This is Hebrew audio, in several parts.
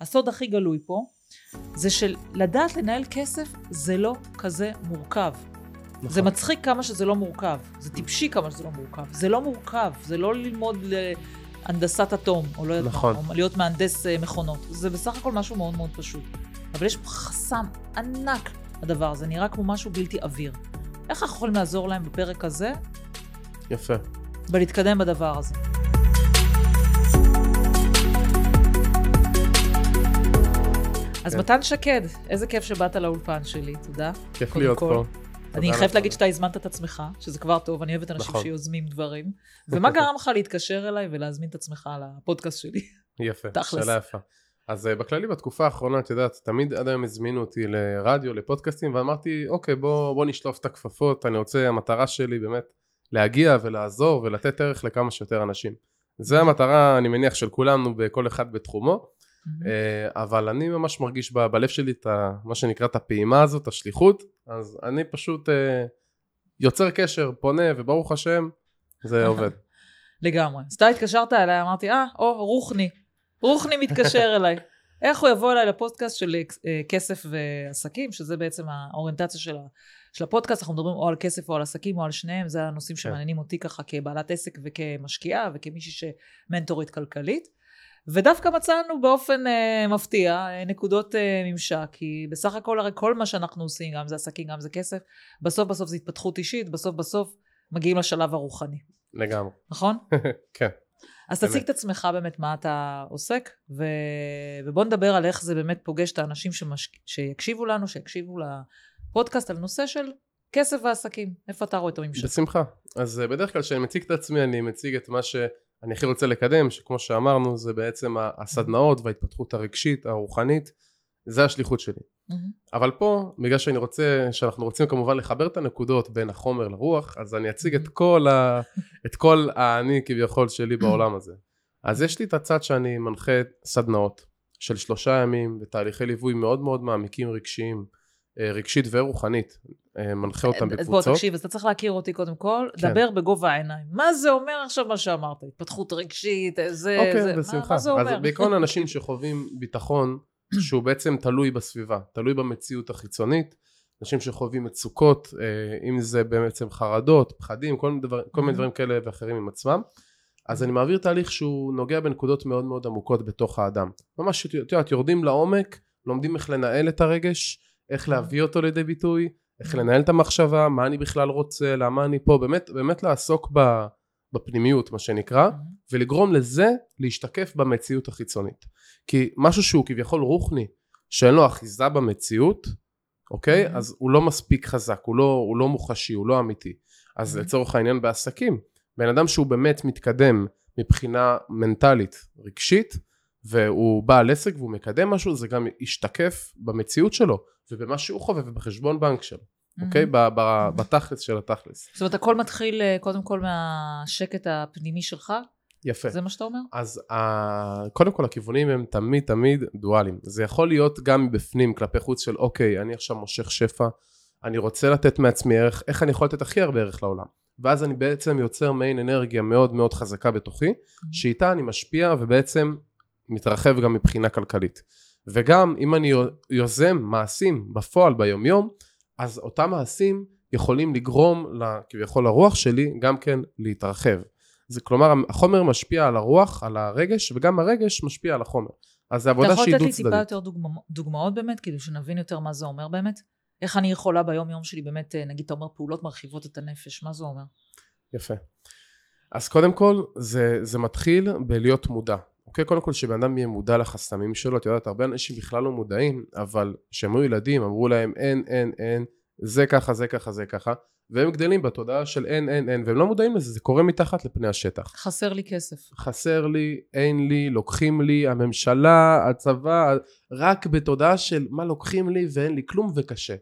הסוד הכי גלוי פה, זה שלדעת לנהל כסף זה לא כזה מורכב. נכון. זה מצחיק כמה שזה לא מורכב, זה טיפשי כמה שזה לא מורכב. זה לא מורכב, זה לא ללמוד להנדסת אטום, או לא יודעת נכון. מה, או להיות מהנדס אה, מכונות. זה בסך הכל משהו מאוד מאוד פשוט. אבל יש חסם ענק לדבר הזה, נראה כמו משהו בלתי עביר. איך אנחנו יכולים לעזור להם בפרק הזה יפה. ולהתקדם בדבר הזה? אז כן. מתן שקד, איזה כיף שבאת לאולפן שלי, תודה. כיף להיות כל. פה. אני חייבת. להגיד שאתה הזמנת את עצמך, שזה כבר טוב, אני אוהבת אנשים נכון. שיוזמים דברים. ומה גרם לך להתקשר אליי ולהזמין את עצמך לפודקאסט שלי? יפה. שאלה יפה. אז אה, בכללי בתקופה האחרונה, את יודעת, תמיד עד היום הזמינו אותי לרדיו, לפודקאסטים, ואמרתי, אוקיי, בוא, בוא נשלוף את הכפפות, אני רוצה, המטרה שלי באמת להגיע ולעזור ולתת ערך לכמה שיותר אנשים. זה המטרה, אני מניח, של כולנו, בכל אחד בתחומו, אבל אני ממש מרגיש ב- בלב שלי את ה, מה שנקרא את הפעימה הזאת, השליחות, אז אני פשוט אה, יוצר קשר, פונה, וברוך השם, זה עובד. לגמרי. אז אתה התקשרת אליי, אמרתי, אה, או, רוחני. רוחני מתקשר אליי. איך הוא יבוא אליי לפודקאסט של אה, כסף ועסקים, שזה בעצם האוריינטציה של, של הפודקאסט, אנחנו מדברים או על כסף או על עסקים או על שניהם, זה הנושאים שמעניינים אותי ככה כבעלת עסק וכמשקיעה וכמישהי שמנטורית כלכלית. ודווקא מצאנו באופן אה, מפתיע אה, נקודות אה, ממשק, כי בסך הכל הרי כל מה שאנחנו עושים, גם זה עסקים, גם זה כסף, בסוף בסוף זה התפתחות אישית, בסוף בסוף מגיעים לשלב הרוחני, לגמרי. נכון? כן. אז. תציג את עצמך באמת מה אתה עוסק, ו... ובוא נדבר על איך זה באמת פוגש את האנשים שמש... שיקשיבו לנו, שיקשיבו לפודקאסט על נושא של כסף ועסקים. איפה אתה רואה את הממשק? בשמחה. אז אה, בדרך כלל כשאני מציג את עצמי אני מציג את מה שאני הכי רוצה לקדם, שכמו שאמרנו זה בעצם הסדנאות וההתפתחות הרגשית, הרוחנית, זה השליחות שלי. מהמם. אבל פה, בגלל שאני רוצה, שאנחנו רוצים כמובן לחבר את הנקודות בין החומר לרוח, אז אני אציג את כל, ה, את כל האני כביכול שלי בעולם הזה. אז יש לי את הצד שאני מנחה סדנאות של שלושה ימים בתהליכי ליווי מאוד מאוד מעמיקים רגשיים, רגשית ורוחנית, אה, מנחה אותם אז בוא בקבוצות. תקשיב, אז אתה צריך להכיר אותי קודם כל, כן. דבר בגובה העיניים. מה זה אומר עכשיו מה שאמרת? התפתחות רגשית, זה, זה, אוקיי, מה, בשמחה. מה זה אומר? אז בעיקרון אנשים שחווים ביטחון שהוא בעצם תלוי בסביבה, תלוי במציאות החיצונית, אנשים שחווים מצוקות, אה, אם זה בעצם חרדות, פחדים, כל מיני, דבר, כל מיני Mhm. דברים כאלה ואחרים עם עצמם. אז אני מעביר תהליך שהוא נוגע בנקודות מאוד מאוד עמוקות בתוך האדם. ממש, את יודעת, יורדים לעומק, לומדים איך לנהל את הרגש, איך להביא אותו לידי ביטוי, איך לנהל את המחשבה, מה אני בכלל רוצה, למה אני פה, באמת, באמת לעסוק ב, בפנימיות, מה שנקרא. ולגרום לזה להשתקף במציאות החיצונית. כי משהו שהוא כביכול רוחני, שאין לו אחיזה במציאות, אוקיי? Mhm. אז הוא לא מספיק חזק, הוא לא, הוא לא מוחשי, הוא לא אמיתי. אז Mhm. לצורך העניין בעסקים, בן אדם שהוא באמת מתקדם מבחינה מנטלית, רגשית, והוא בעל עסק והוא מקדם משהו, זה גם ישתקף במציאות שלו, ובמה שהוא חווה ובחשבון בנק שלו, אוקיי? מהמם. ב- ב- בתכלס של התכלס. זאת אומרת, הכל מתחיל אה, קודם כל מהשקט הפנימי שלך? יפה. זה מה שאתה אומר? אז ה... קודם כל הכיוונים הם תמיד תמיד דואליים. זה יכול להיות גם מבפנים כלפי חוץ של אוקיי, אני עכשיו מושך שפע, אני רוצה לתת מעצמי ערך, איך אני יכול לתת הכי הרבה ערך לעולם. ואז אני בעצם יוצר מעין אנרגיה מאוד מאוד חזקה בתוכי, שאיתה אני משפיע ובעצם מתרחב גם מבחינה כלכלית. וגם אם אני יוזם מעשים בפועל ביומיום, אז אותם מעשים יכולים לגרום כביכול לרוח שלי גם כן להתרחב. זה כלומר החומר משפיע על הרוח, על הרגש, וגם הרגש משפיע על החומר. אז זו אתה עבודה יכול שהיא לתת דו לי טיפה. יותר דוגמא, דוגמאות באמת, כאילו שנבין יותר מה זה אומר באמת? איך אני יכולה ביום יום שלי באמת, אה, נגיד אתה אומר פעולות מרחיבות את הנפש, מה זה אומר? יפה. אז קודם כל זה, זה מתחיל בלהיות מודע. אוקיי? קודם כל שבן אדם יהיה מודע לחסמים שלו, את יודעת, הרבה אנשים בכלל לא מודעים, אבל כשהם היו ילדים אמרו להם אין, אין, אין, זה ככה, זה ככה, זה ככה, והם גדלים בתודעה של אין, אין, אין, והם לא מודעים לזה, זה קורה מתחת לפני השטח. חסר לי כסף. חסר לי, אין לי, לוקחים לי, הממשלה, הצבא, רק בתודעה של מה לוקחים לי ואין לי כלום וקשה.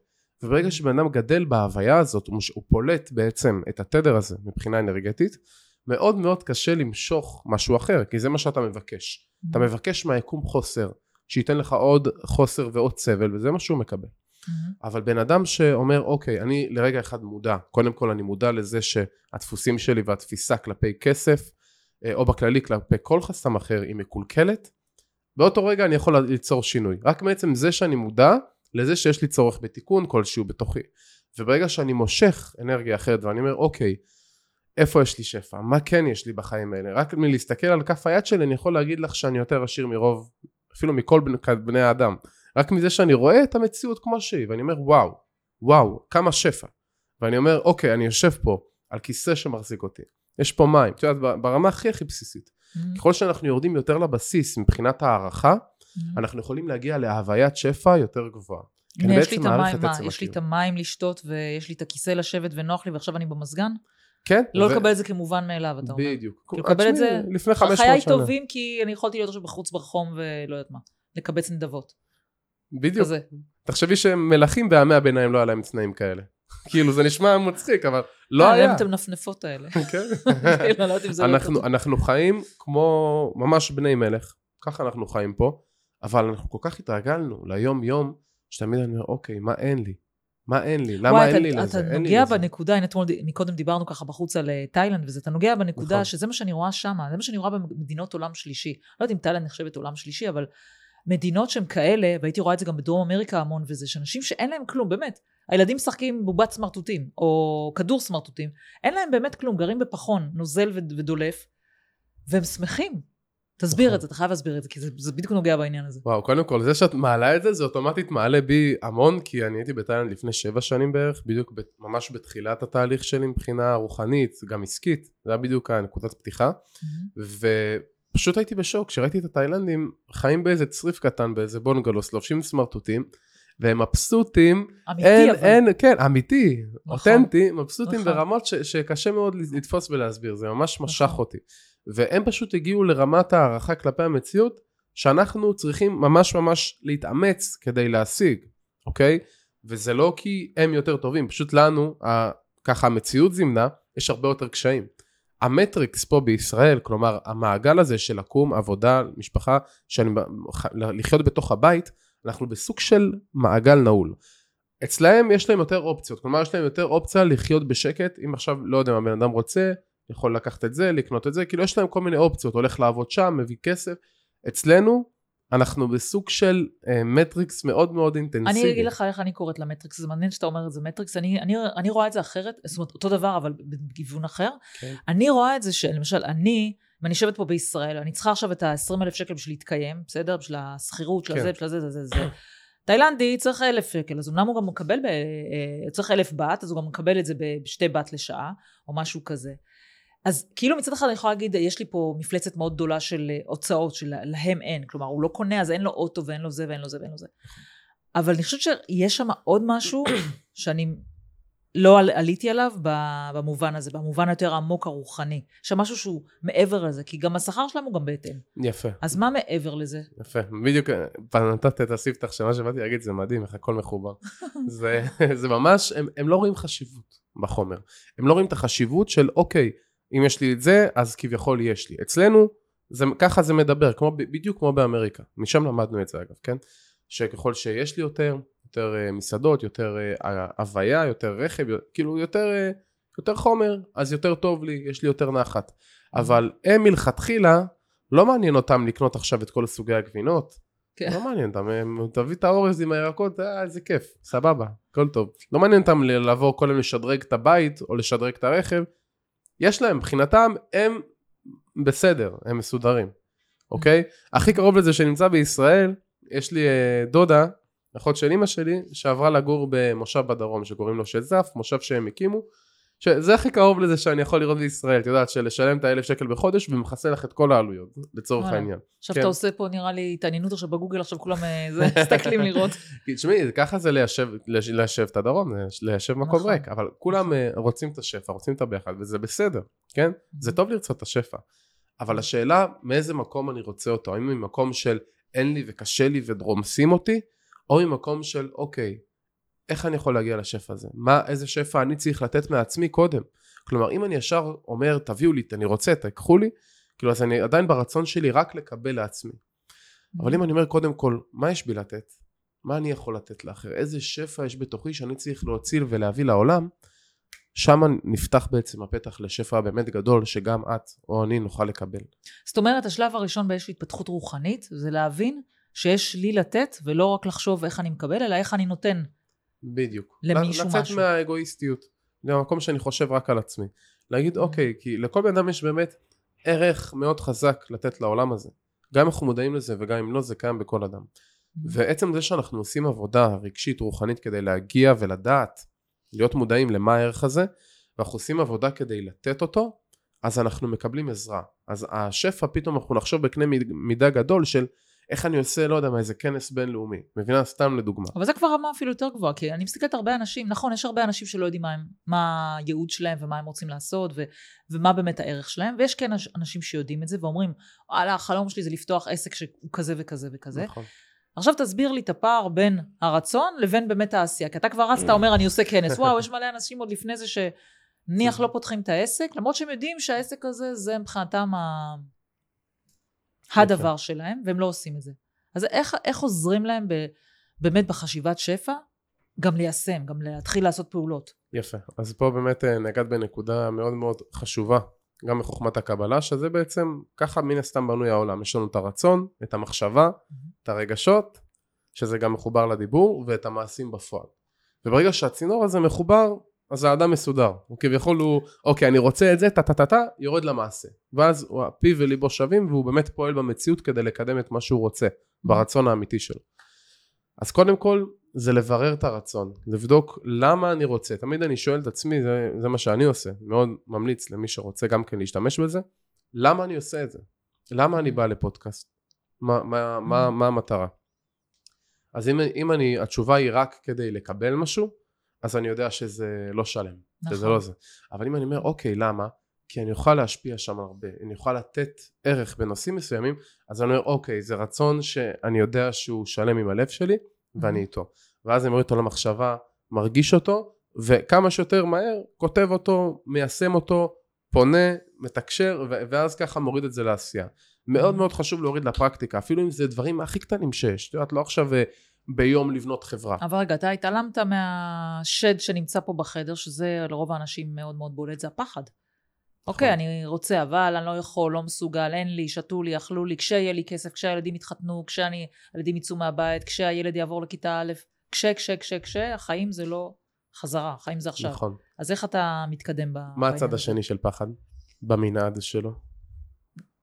וברגע שבן אדם גדל בהוויה הזאת, הוא פולט בעצם את התדר הזה מבחינה אנרגטית, מאוד מאוד קשה למשוך משהו אחר, כי זה מה שאתה מבקש. אתה מבקש מהיקום חוסר, שייתן לך עוד חוסר ועוד סבל, וזה מה שהוא מקבל. מהמם. אבל בן אדם שאומר אוקיי אני לרגע אחד מודע קודם כל אני מודע לזה שהדפוסים שלי והתפיסה כלפי כסף אה, או בכללי כלפי כל חסם אחר היא מקולקלת באותו רגע אני יכול ליצור שינוי. רק מעצם זה שאני מודע לזה שיש לי צורך בתיקון כלשהו בתוכי. וברגע שאני מושך אנרגיה אחרת ואני אומר אוקיי, איפה יש לי שפע? מה כן יש לי בחיים האלה? רק מלהסתכל על כף היד שלי אני יכול להגיד לך שאני יותר עשיר מרוב, אפילו מכל בני, בני האדם. רק מזה שאני רואה את המציאות כמו שהיא ואני אומר וואו, וואו, כמה שפע. ואני אומר אוקיי, אני יושב פה על כיסא שמחזיק אותי. יש פה מים, את יודעת, ברמה הכי הכי בסיסית. Mm-hmm. ככל שאנחנו יורדים יותר לבסיס מבחינת הערכה, Mm-hmm. אנחנו יכולים להגיע להוויית שפע יותר גבוהה. הנה, יש לי את המים, מה, יש לי את. המים לשתות ויש לי את הכיסא לשבת ונוח לי ועכשיו אני במזגן? כן. לא ו- לקבל את זה כמובן מאליו, אתה אומר. בדיוק. כאילו, לקבל את זה- לפני 500 חיי שנה. טובים כי אני יכולתי להיות עכשיו בחוץ ברחום ולא יודעת מה, לקבץ נדבות. בדיוק. כזה. תחשבי שמלכים בימי הביניים לא היה להם תנאים כאלה. כאילו זה נשמע מצחיק אבל לא היה. להם את המנפנפות האלה. כן. כאילו, לא לא. אנחנו חיים כמו ממש בני מלך, ככה אנחנו חיים פה, אבל אנחנו כל כך התרגלנו ליום יום, שתמיד אני אומר, אוקיי, מה אין לי? מה אין לי? למה וואי, אין אתה- לי לזה? אתה אין לי נוגע לזה. בנקודה, הנה אתמול, מקודם דיברנו ככה בחוץ על אה, תאילנד וזה, אתה נוגע בנקודה נכון. שזה מה שאני רואה שם, זה מה שאני רואה במדינות עולם שלישי. לא יודעת אם תאילנד נחשבת עולם שלישי, אבל מדינות שהן כאלה, והייתי רואה את זה גם בדרום אמריקה המון וזה, שאנשים שאין להם כלום, באמת. הילדים משחקים בובת סמרטוטים, או כדור סמרטוטים, אין להם באמת כלום, גרים בפחון, נוזל וד- ודולף, והם שמחים. תסביר נכון. את זה, אתה חייב להסביר את זה, כי זה, זה בדיוק נוגע בעניין הזה. וואו, קודם כל, זה שאת מעלה את זה, זה אוטומטית מעלה בי המון, כי אני הייתי בתאילנד לפני שבע שנים בערך, בדיוק ב- ממש בתחילת התהליך שלי מבחינה רוחנית, גם עסקית, זה היה בדיוק הנקודת פתיחה, ופשוט הייתי בשוק, כשראיתי את התאילנדים חיים באיזה צריף קטן, באיזה בונגלוס, לובשים סמרטוטים, והם מבסוטים, אמיתי, אין, אבל. אין, כן, אמיתי, נכון. אותנטי, מבסוטים נכון. ברמות ש, שקשה מאוד לתפוס ולהסביר, זה ממש משך נכון. אותי. והם פשוט הגיעו לרמת הערכה כלפי המציאות, שאנחנו צריכים ממש ממש להתאמץ כדי להשיג, אוקיי? וזה לא כי הם יותר טובים, פשוט לנו, ככה המציאות זימנה, יש הרבה יותר קשיים. המטריקס פה בישראל, כלומר המעגל הזה של לקום, עבודה, משפחה, שאני, לחיות בתוך הבית, אנחנו בסוג של מעגל נעול. אצלהם יש להם יותר אופציות, כלומר יש להם יותר אופציה לחיות בשקט, אם עכשיו, לא יודע מה בן אדם רוצה, יכול לקחת את זה, לקנות את זה, כאילו יש להם כל מיני אופציות, הולך לעבוד שם, מביא כסף. אצלנו, אנחנו בסוג של אה, מטריקס מאוד מאוד אינטנסיבי. אני אגיד לך איך אני קוראת למטריקס, זה מעניין שאתה אומר את זה מטריקס, אני, אני, אני רואה את זה אחרת, זאת אומרת אותו דבר אבל בכיוון אחר. כן. אני רואה את זה שלמשל אני, אם אני יושבת פה בישראל, אני צריכה עכשיו את ה-20 אלף שקל בשביל להתקיים, בסדר? בשביל השכירות, של כן. בשביל זה, זה, זה, זה. תאילנדי צריך אלף שקל, אז אמנם הוא גם מקבל, ב, אה, צריך אלף בת, אז הוא גם מקבל את זה בשתי בת לשעה, או משהו כזה. אז כאילו מצד אחד אני יכולה להגיד, יש לי פה מפלצת מאוד גדולה של אה, הוצאות שלהם אין, כלומר הוא לא קונה אז אין לו אוטו ואין לו זה ואין לו זה ואין לו זה. אבל אני חושבת שיש שם עוד משהו שאני לא על, עליתי עליו במובן הזה, במובן היותר עמוק הרוחני. יש שם משהו שהוא מעבר לזה, כי גם השכר שלהם הוא גם בהתאם. יפה, אז מה מעבר לזה? יפה. בדיוק אה, נתת את הספתח שמה שבאתי להגיד זה מדהים, איך הכל מחובר. זה, זה ממש, הם, הם לא רואים חשיבות בחומר. הם לא רואים את החשיבות של אוקיי, אם יש לי את זה, אז כביכול יש לי. אצלנו, זה, ככה זה מדבר, כמו, בדיוק כמו באמריקה. משם למדנו את זה אגב, כן? שככל שיש לי יותר, יותר uh, מסעדות, יותר uh, הוויה, יותר רכב, כאילו יותר, uh, יותר חומר, אז יותר טוב לי, יש לי יותר נחת. אבל הם מלכתחילה, לא מעניין אותם לקנות עכשיו את כל סוגי הגבינות. כן. לא מעניין אותם, הם- תביא את האורז עם הירקות, אה, איזה כיף, סבבה, הכל טוב. לא מעניין אותם לבוא כל היום לשדרג את הבית או לשדרג את הרכב. יש להם, מבחינתם, הם בסדר, הם מסודרים, אוקיי? הכי קרוב לזה שנמצא בישראל, יש לי אה, דודה, אחות של אימא שלי, שעברה לגור במושב בדרום, שקוראים לו שזף, מושב שהם הקימו. שזה הכי קרוב לזה שאני יכול לראות בישראל, את יודעת, שלשלם את האלף שקל בחודש ומכסה לך את כל העלויות, לצורך. העניין. עכשיו כן. אתה עושה פה נראה לי התעניינות עכשיו בגוגל, עכשיו כולם אה, מסתכלים לראות. תשמעי, ככה זה ליישב, את הדרום, זה ליישב מקום נכון. ריק, אבל כולם אה, רוצים את השפע, רוצים את הביחד, וזה בסדר, כן? זה טוב לרצות את השפע. אבל השאלה, מאיזה מקום אני רוצה אותו? האם ממקום של אין לי וקשה לי ודרומסים אותי, או ממקום של אוקיי, איך אני יכול להגיע לשפע הזה? מה, איזה שפע אני צריך לתת מעצמי קודם? כלומר, אם אני ישר אומר, תביאו לי, אני רוצה, תיקחו לי, כאילו, אז אני עדיין ברצון שלי רק לקבל לעצמי. אבל אם אני אומר קודם כל, מה יש בי לתת? מה אני יכול לתת לאחר? איזה שפע יש בתוכי שאני צריך להוציא ולהביא לעולם? שם נפתח בעצם הפתח לשפע באמת גדול, שגם את או אני נוכל לקבל. זאת אומרת, השלב הראשון באיזושהי התפתחות רוחנית, זה להבין שיש לי לתת, ולא רק לחשוב איך אני מקבל, אלא איך אני נותן. בדיוק. למישהו לצאת משהו. מהאגואיסטיות. זה המקום שאני חושב רק על עצמי. להגיד, אוקיי, כי לכל בן אדם יש באמת ערך מאוד חזק לתת לעולם הזה. גם אם אנחנו מודעים לזה וגם אם לא, זה קיים בכל אדם. ועצם זה שאנחנו עושים עבודה רגשית, רוחנית, כדי להגיע ולדעת, להיות מודעים למה הערך הזה, ואנחנו עושים עבודה כדי לתת אותו, אז אנחנו מקבלים עזרה. אז השפע, פתאום אנחנו נחשוב בקנה מידה גדול של איך אני עושה, לא יודע מה, איזה כנס בינלאומי. מבינה? סתם לדוגמה. אבל זה כבר רמה אפילו יותר גבוהה, כי אני מסתכלת הרבה אנשים, נכון, יש הרבה אנשים שלא יודעים מה, הם, מה הייעוד שלהם ומה הם רוצים לעשות ו, ומה באמת הערך שלהם, ויש כן אנש- אנשים שיודעים את זה ואומרים, וואלה, החלום שלי זה לפתוח עסק שהוא כזה וכזה וכזה. נכון. עכשיו תסביר לי את הפער בין הרצון לבין באמת העשייה, כי אתה כבר רצת, אומר, אני עושה כנס, וואו, יש מלא אנשים עוד לפני זה שנניח לא פותחים את העסק, למרות שהם יודעים שהעסק הזה, זה מבחינתם ה... הדבר שלהם, והם לא עושים את זה. אז איך, איך עוזרים להם ב, באמת בחשיבת שפע, גם ליישם, גם להתחיל לעשות פעולות? יפה. אז פה באמת אה, נגעת בנקודה מאוד מאוד חשובה, גם בחוכמת הקבלה, שזה בעצם, ככה מן הסתם בנוי העולם. יש לנו את הרצון, את המחשבה, את הרגשות, שזה גם מחובר לדיבור, ואת המעשים בפועל. וברגע שהצינור הזה מחובר, אז האדם מסודר. הוא כביכול הוא, אוקיי, אני רוצה את זה, טה טה טה טה, יורד למעשה. ואז הוא, פיו וליבו שווים, והוא באמת פועל במציאות כדי לקדם את מה שהוא רוצה, ברצון האמיתי שלו. אז קודם כל, זה לברר את הרצון, לבדוק למה אני רוצה. תמיד אני שואל את עצמי, זה, זה מה שאני עושה, מאוד ממליץ למי שרוצה גם כן להשתמש בזה, למה אני עושה את זה? למה אני בא לפודקאסט? מה, מה, מה, מה המטרה? אז אם, אם אני, התשובה היא רק כדי לקבל משהו, אז אני יודע שזה לא שלם, נכון. שזה לא זה. אבל אם אני אומר, אוקיי, למה? כי אני אוכל להשפיע שם הרבה, אני אוכל לתת ערך בנושאים מסוימים, אז אני אומר, אוקיי, זה רצון שאני יודע שהוא שלם עם הלב שלי, ואני איתו. ואז אני מוריד אותו למחשבה, מרגיש אותו, וכמה שיותר מהר כותב אותו, מיישם אותו, פונה, מתקשר, ואז ככה מוריד את זה לעשייה. מאוד מאוד חשוב להוריד לפרקטיקה, אפילו אם זה דברים הכי קטנים שיש. את יודעת, לא עכשיו אה, ביום לבנות חברה. אבל רגע, אתה התעלמת מהשד שנמצא פה בחדר, שזה לרוב האנשים מאוד מאוד בולט, זה הפחד. אוקיי, אני רוצה, אבל אני לא יכול, לא מסוגל, אין לי, שתו לי, אכלו לי, כשיהיה לי כסף, כשהילדים יתחתנו, כשהילדים יצאו מהבית, כשהילד יעבור לכיתה א', כש, כש, כש, כש, החיים זה לא חזרה, החיים זה עכשיו. נכון. אז איך אתה מתקדם ב... מה הצד? השני של פחד? במנעד שלו.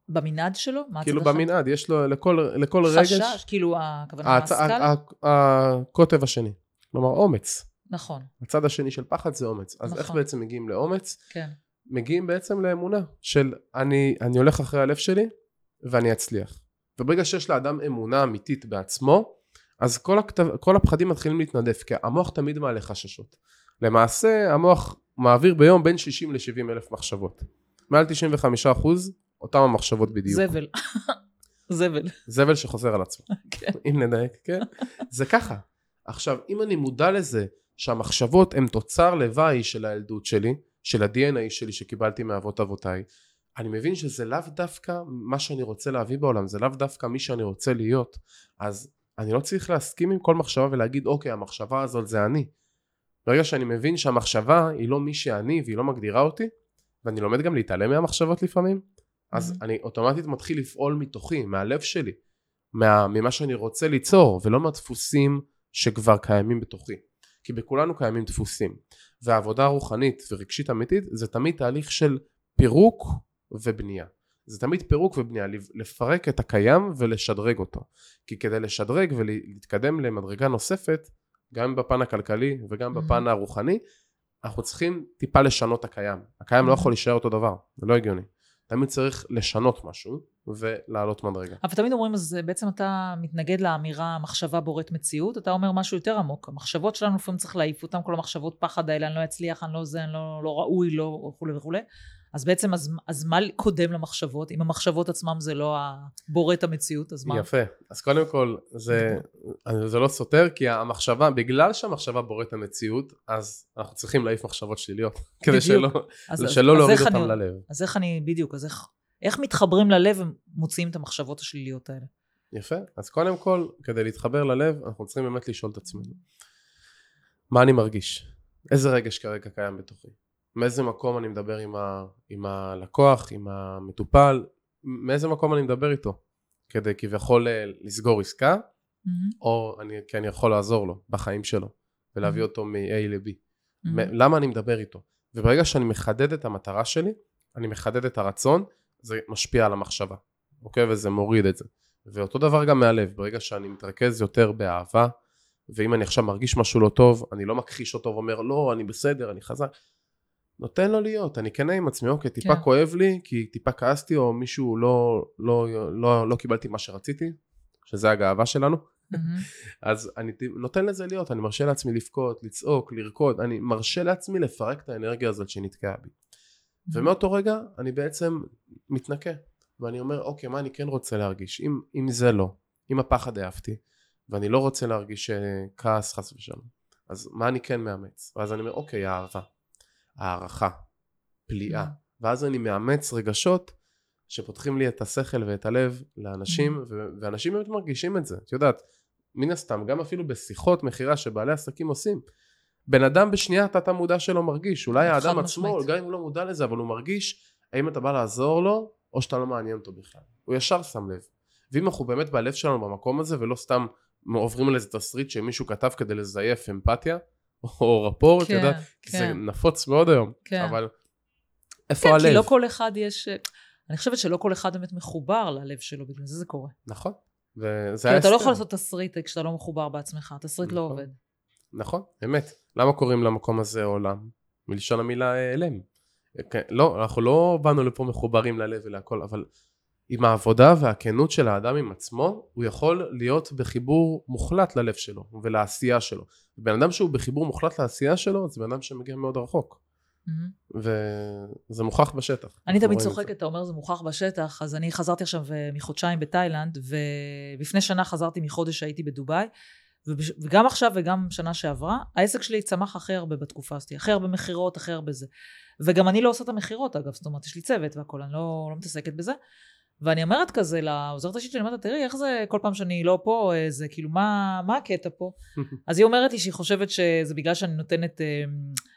במנעד שלו? מה כאילו? במנעד, יש לו לכל, לכל רגש... חשש, כאילו הכוונה הצ- הסקאלה? הקוטב השני. כלומר אומץ. נכון, הצד השני של פחד זה אומץ. אז איך נכון. בעצם מגיעים לאומץ? כן. מגיעים בעצם לאמונה של אני, אני הולך אחרי הלב שלי ואני אצליח. וברגע שיש לאדם אמונה אמיתית בעצמו, אז כל, הכתב, כל הפחדים מתחילים להתנדף, כי המוח תמיד מעלה חששות. למעשה המוח מעביר ביום בין 60 ל-70 אלף מחשבות. מעל 95 אחוז אותם המחשבות בדיוק. זבל. זבל. זבל שחוזר על עצמו. כן. אם נדייק, כן? זה ככה. עכשיו, אם אני מודע לזה שהמחשבות הן תוצר לוואי של הילדות שלי, של ה-DNA שלי שקיבלתי מאבות אבותיי, אני מבין שזה לאו דווקא מה שאני רוצה להביא בעולם, זה לאו דווקא מי שאני רוצה להיות. אז אני לא צריך להסכים עם כל מחשבה ולהגיד, אוקיי, המחשבה הזאת זה אני. ברגע שאני מבין שהמחשבה היא לא מי שאני והיא לא מגדירה אותי, ואני לומד גם להתעלם מהמחשבות לפעמים, אז Mhm. אני אוטומטית מתחיל לפעול מתוכי, מהלב שלי, מה, ממה שאני רוצה ליצור, ולא מהדפוסים שכבר קיימים בתוכי. כי בכולנו קיימים דפוסים. והעבודה הרוחנית ורגשית אמיתית זה תמיד תהליך של פירוק ובנייה. זה תמיד פירוק ובנייה, לפרק את הקיים ולשדרג אותו. כי כדי לשדרג ולהתקדם למדרגה נוספת, גם בפן הכלכלי וגם. בפן הרוחני, אנחנו צריכים טיפה לשנות את הקיים. הקיים לא Mhm. יכול להישאר אותו דבר, זה לא הגיוני. תמיד צריך לשנות משהו ולעלות מדרגה. אבל תמיד אומרים, אז בעצם אתה מתנגד לאמירה מחשבה בוראת מציאות, אתה אומר משהו יותר עמוק. המחשבות שלנו לפעמים צריך להעיף אותם, כל המחשבות פחד האלה, אני לא אצליח, אני לא זה, אני לא, לא ראוי, לא וכולי וכולי. אז בעצם, אז, אז מה קודם למחשבות? אם המחשבות עצמם זה לא הבוראת המציאות, אז מה? יפה. אז קודם כל, זה, זה לא סותר, כי המחשבה, בגלל שהמחשבה בוראת המציאות, אז אנחנו צריכים להעיף מחשבות שליליות. כדי. שלא, אז, שלא אז להוריד איך אותם אני, ללב. אז איך אני, בדיוק, אז איך, איך מתחברים ללב ומוציאים את המחשבות השליליות האלה? יפה. אז קודם כל, כדי להתחבר ללב, אנחנו צריכים באמת לשאול את עצמנו. מה אני מרגיש? איזה רגש כרגע קיים בתוכי? מאיזה מקום אני מדבר עם, ה, עם הלקוח, עם המטופל, מאיזה מקום אני מדבר איתו, כדי כביכול אה, לסגור עסקה, מהמם, או אני, כי אני יכול לעזור לו בחיים שלו, ולהביא Mhm. אותו מ-A ל-B. מ- למה אני מדבר איתו? וברגע שאני מחדד את המטרה שלי, אני מחדד את הרצון, זה משפיע על המחשבה, אוקיי? וזה מוריד את זה. ואותו דבר גם מהלב, ברגע שאני מתרכז יותר באהבה, ואם אני עכשיו מרגיש משהו לא טוב, אני לא מכחיש אותו ואומר, לא, אני בסדר, אני חזק. נותן לו להיות, אני כנה עם עצמי, אוקיי, טיפה כן. כואב לי, כי טיפה כעסתי, או מישהו לא, לא, לא, לא קיבלתי מה שרציתי, שזה הגאווה שלנו. אז אני נותן לזה להיות, אני מרשה לעצמי לבכות, לצעוק, לרקוד, אני מרשה לעצמי לפרק את האנרגיה הזאת שנתקעה בי. ומאותו רגע אני בעצם מתנקה, ואני אומר, אוקיי, מה אני כן רוצה להרגיש? אם, אם זה לא, אם הפחד העפתי, ואני לא רוצה להרגיש אה, כעס חס ושלום, אז מה אני כן מאמץ? ואז אני אומר, אוקיי, אהבה, הערכה, פליאה, ואז אני מאמץ רגשות שפותחים לי את השכל ואת הלב לאנשים, ו- ואנשים באמת מרגישים את זה, את יודעת, מן הסתם, גם אפילו בשיחות מכירה שבעלי עסקים עושים, בן אדם בשנייה התת המודע שלו מרגיש, אולי האדם עצמו. גם אם הוא לא מודע לזה, אבל הוא מרגיש האם אתה בא לעזור לו, או שאתה לא מעניין אותו בכלל. הוא ישר שם לב. ואם אנחנו באמת בלב שלנו במקום הזה, ולא סתם עוברים על איזה תסריט שמישהו כתב כדי לזייף אמפתיה, או רפור, אתה כן, יודע, כי זה כן. נפוץ מאוד היום. כן. אבל איפה כן, הלב? כי לא כל אחד יש... אני חושבת שלא כל אחד באמת מחובר ללב שלו, בגלל זה זה קורה. נכון. וזה כי אתה לא. יכול לעשות תסריט כשאתה לא מחובר בעצמך, התסריט לא נכון. עובד. נכון, אמת. למה קוראים למקום הזה עולם? מלשון המילה אה, אלם. כן, לא, אנחנו לא באנו לפה מחוברים ללב ולהכל, אבל עם העבודה והכנות של האדם עם עצמו, הוא יכול להיות בחיבור מוחלט ללב שלו ולעשייה שלו. בן אדם שהוא בחיבור מוחלט לעשייה שלו, זה בן אדם שמגיע מאוד רחוק. מהמם. וזה מוכח בשטח. אני תמיד. צוחקת, אתה אומר זה מוכח בשטח, אז אני חזרתי עכשיו אה, מחודשיים בתאילנד, ולפני שנה חזרתי מחודש שהייתי בדובאי, וגם עכשיו וגם שנה שעברה, העסק שלי צמח הכי הרבה בתקופה הזאת, הכי הרבה מכירות, הכי הרבה זה. וגם אני לא עושה את המכירות אגב, זאת אומרת, יש לי צוות והכול, אני לא, לא מתעסקת בזה. ואני אומרת כזה לעוזרת האישית שלי, אני אומרת, תראי, איך זה כל פעם שאני לא פה, אה, זה כאילו, מה, מה הקטע פה? אז היא אומרת לי שהיא חושבת שזה בגלל שאני נותנת, אה,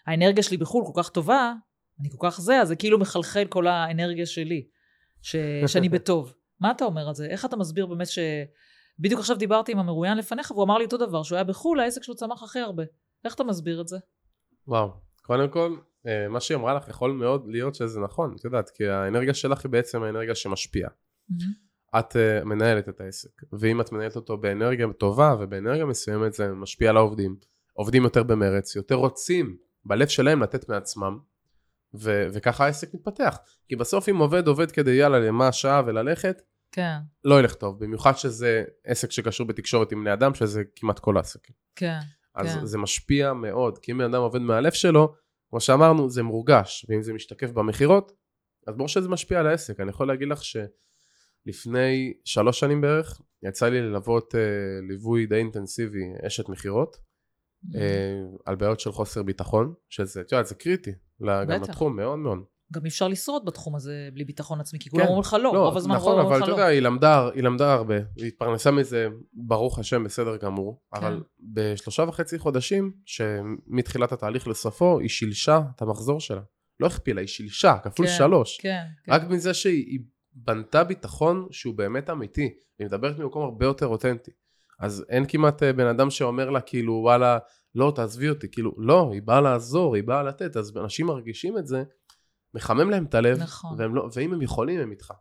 האנרגיה שלי בחו"ל כל כך טובה, אני כל כך זה, אז זה כאילו מחלחל כל האנרגיה שלי, ש, שאני בטוב. מה אתה אומר על זה? איך אתה מסביר באמת ש... בדיוק עכשיו דיברתי עם המרואיין לפניך, והוא אמר לי אותו דבר, שהוא היה בחו"ל, העסק שלו צמח הכי הרבה. איך אתה מסביר את זה? וואו, קודם כל, מה שהיא אמרה לך יכול מאוד להיות שזה נכון, את יודעת, כי האנרגיה שלך היא בעצם האנרגיה שמשפיעה. את uh, מנהלת את העסק, ואם את מנהלת אותו באנרגיה טובה ובאנרגיה מסוימת זה משפיע על העובדים. עובדים יותר במרץ, יותר רוצים בלב שלהם לתת מעצמם, ו- וככה העסק מתפתח. כי בסוף אם עובד עובד כדי יאללה למה השעה וללכת, כן, לא ילך טוב, במיוחד שזה עסק שקשור בתקשורת עם בני אדם, שזה כמעט כל העסקים. כן, אז כן. זה משפיע מאוד, כי אם בן אדם עובד מהלב שלו, כמו שאמרנו, זה מורגש, ואם זה משתקף במכירות, אז ברור שזה משפיע על העסק. אני יכול להגיד לך שלפני שלוש שנים בערך, יצא לי ללוות אה, ליווי די אינטנסיבי אשת מכירות, אה, על בעיות של חוסר ביטחון, שזה, את יודעת, זה קריטי, גם. לתחום, מאוד מאוד. גם אי אפשר לשרוד בתחום הזה בלי ביטחון עצמי, כי כולם כן. אומרים לך לא, רוב הזמן נכון, אומרים אבל לך אתה לא. יודע, היא למדה, היא למדה הרבה, היא התפרנסה מזה, ברוך השם, בסדר גמור, כן. אבל בשלושה וחצי חודשים, שמתחילת התהליך לסופו, היא שילשה את המחזור שלה. לא הכפילה, היא שילשה, כפול כן, שלוש. כן, כן. רק מזה שהיא היא בנתה ביטחון שהוא באמת אמיתי, היא מדברת ממקום הרבה יותר אותנטי. אז אין כמעט אה, בן אדם שאומר לה כאילו וואלה לא תעזבי אותי, כאילו לא, היא באה לעזור, היא באה לתת, אז אנשים מרגישים את זה, מחמם להם את הלב, נכון. והם לא, ואם הם יכולים הם איתך.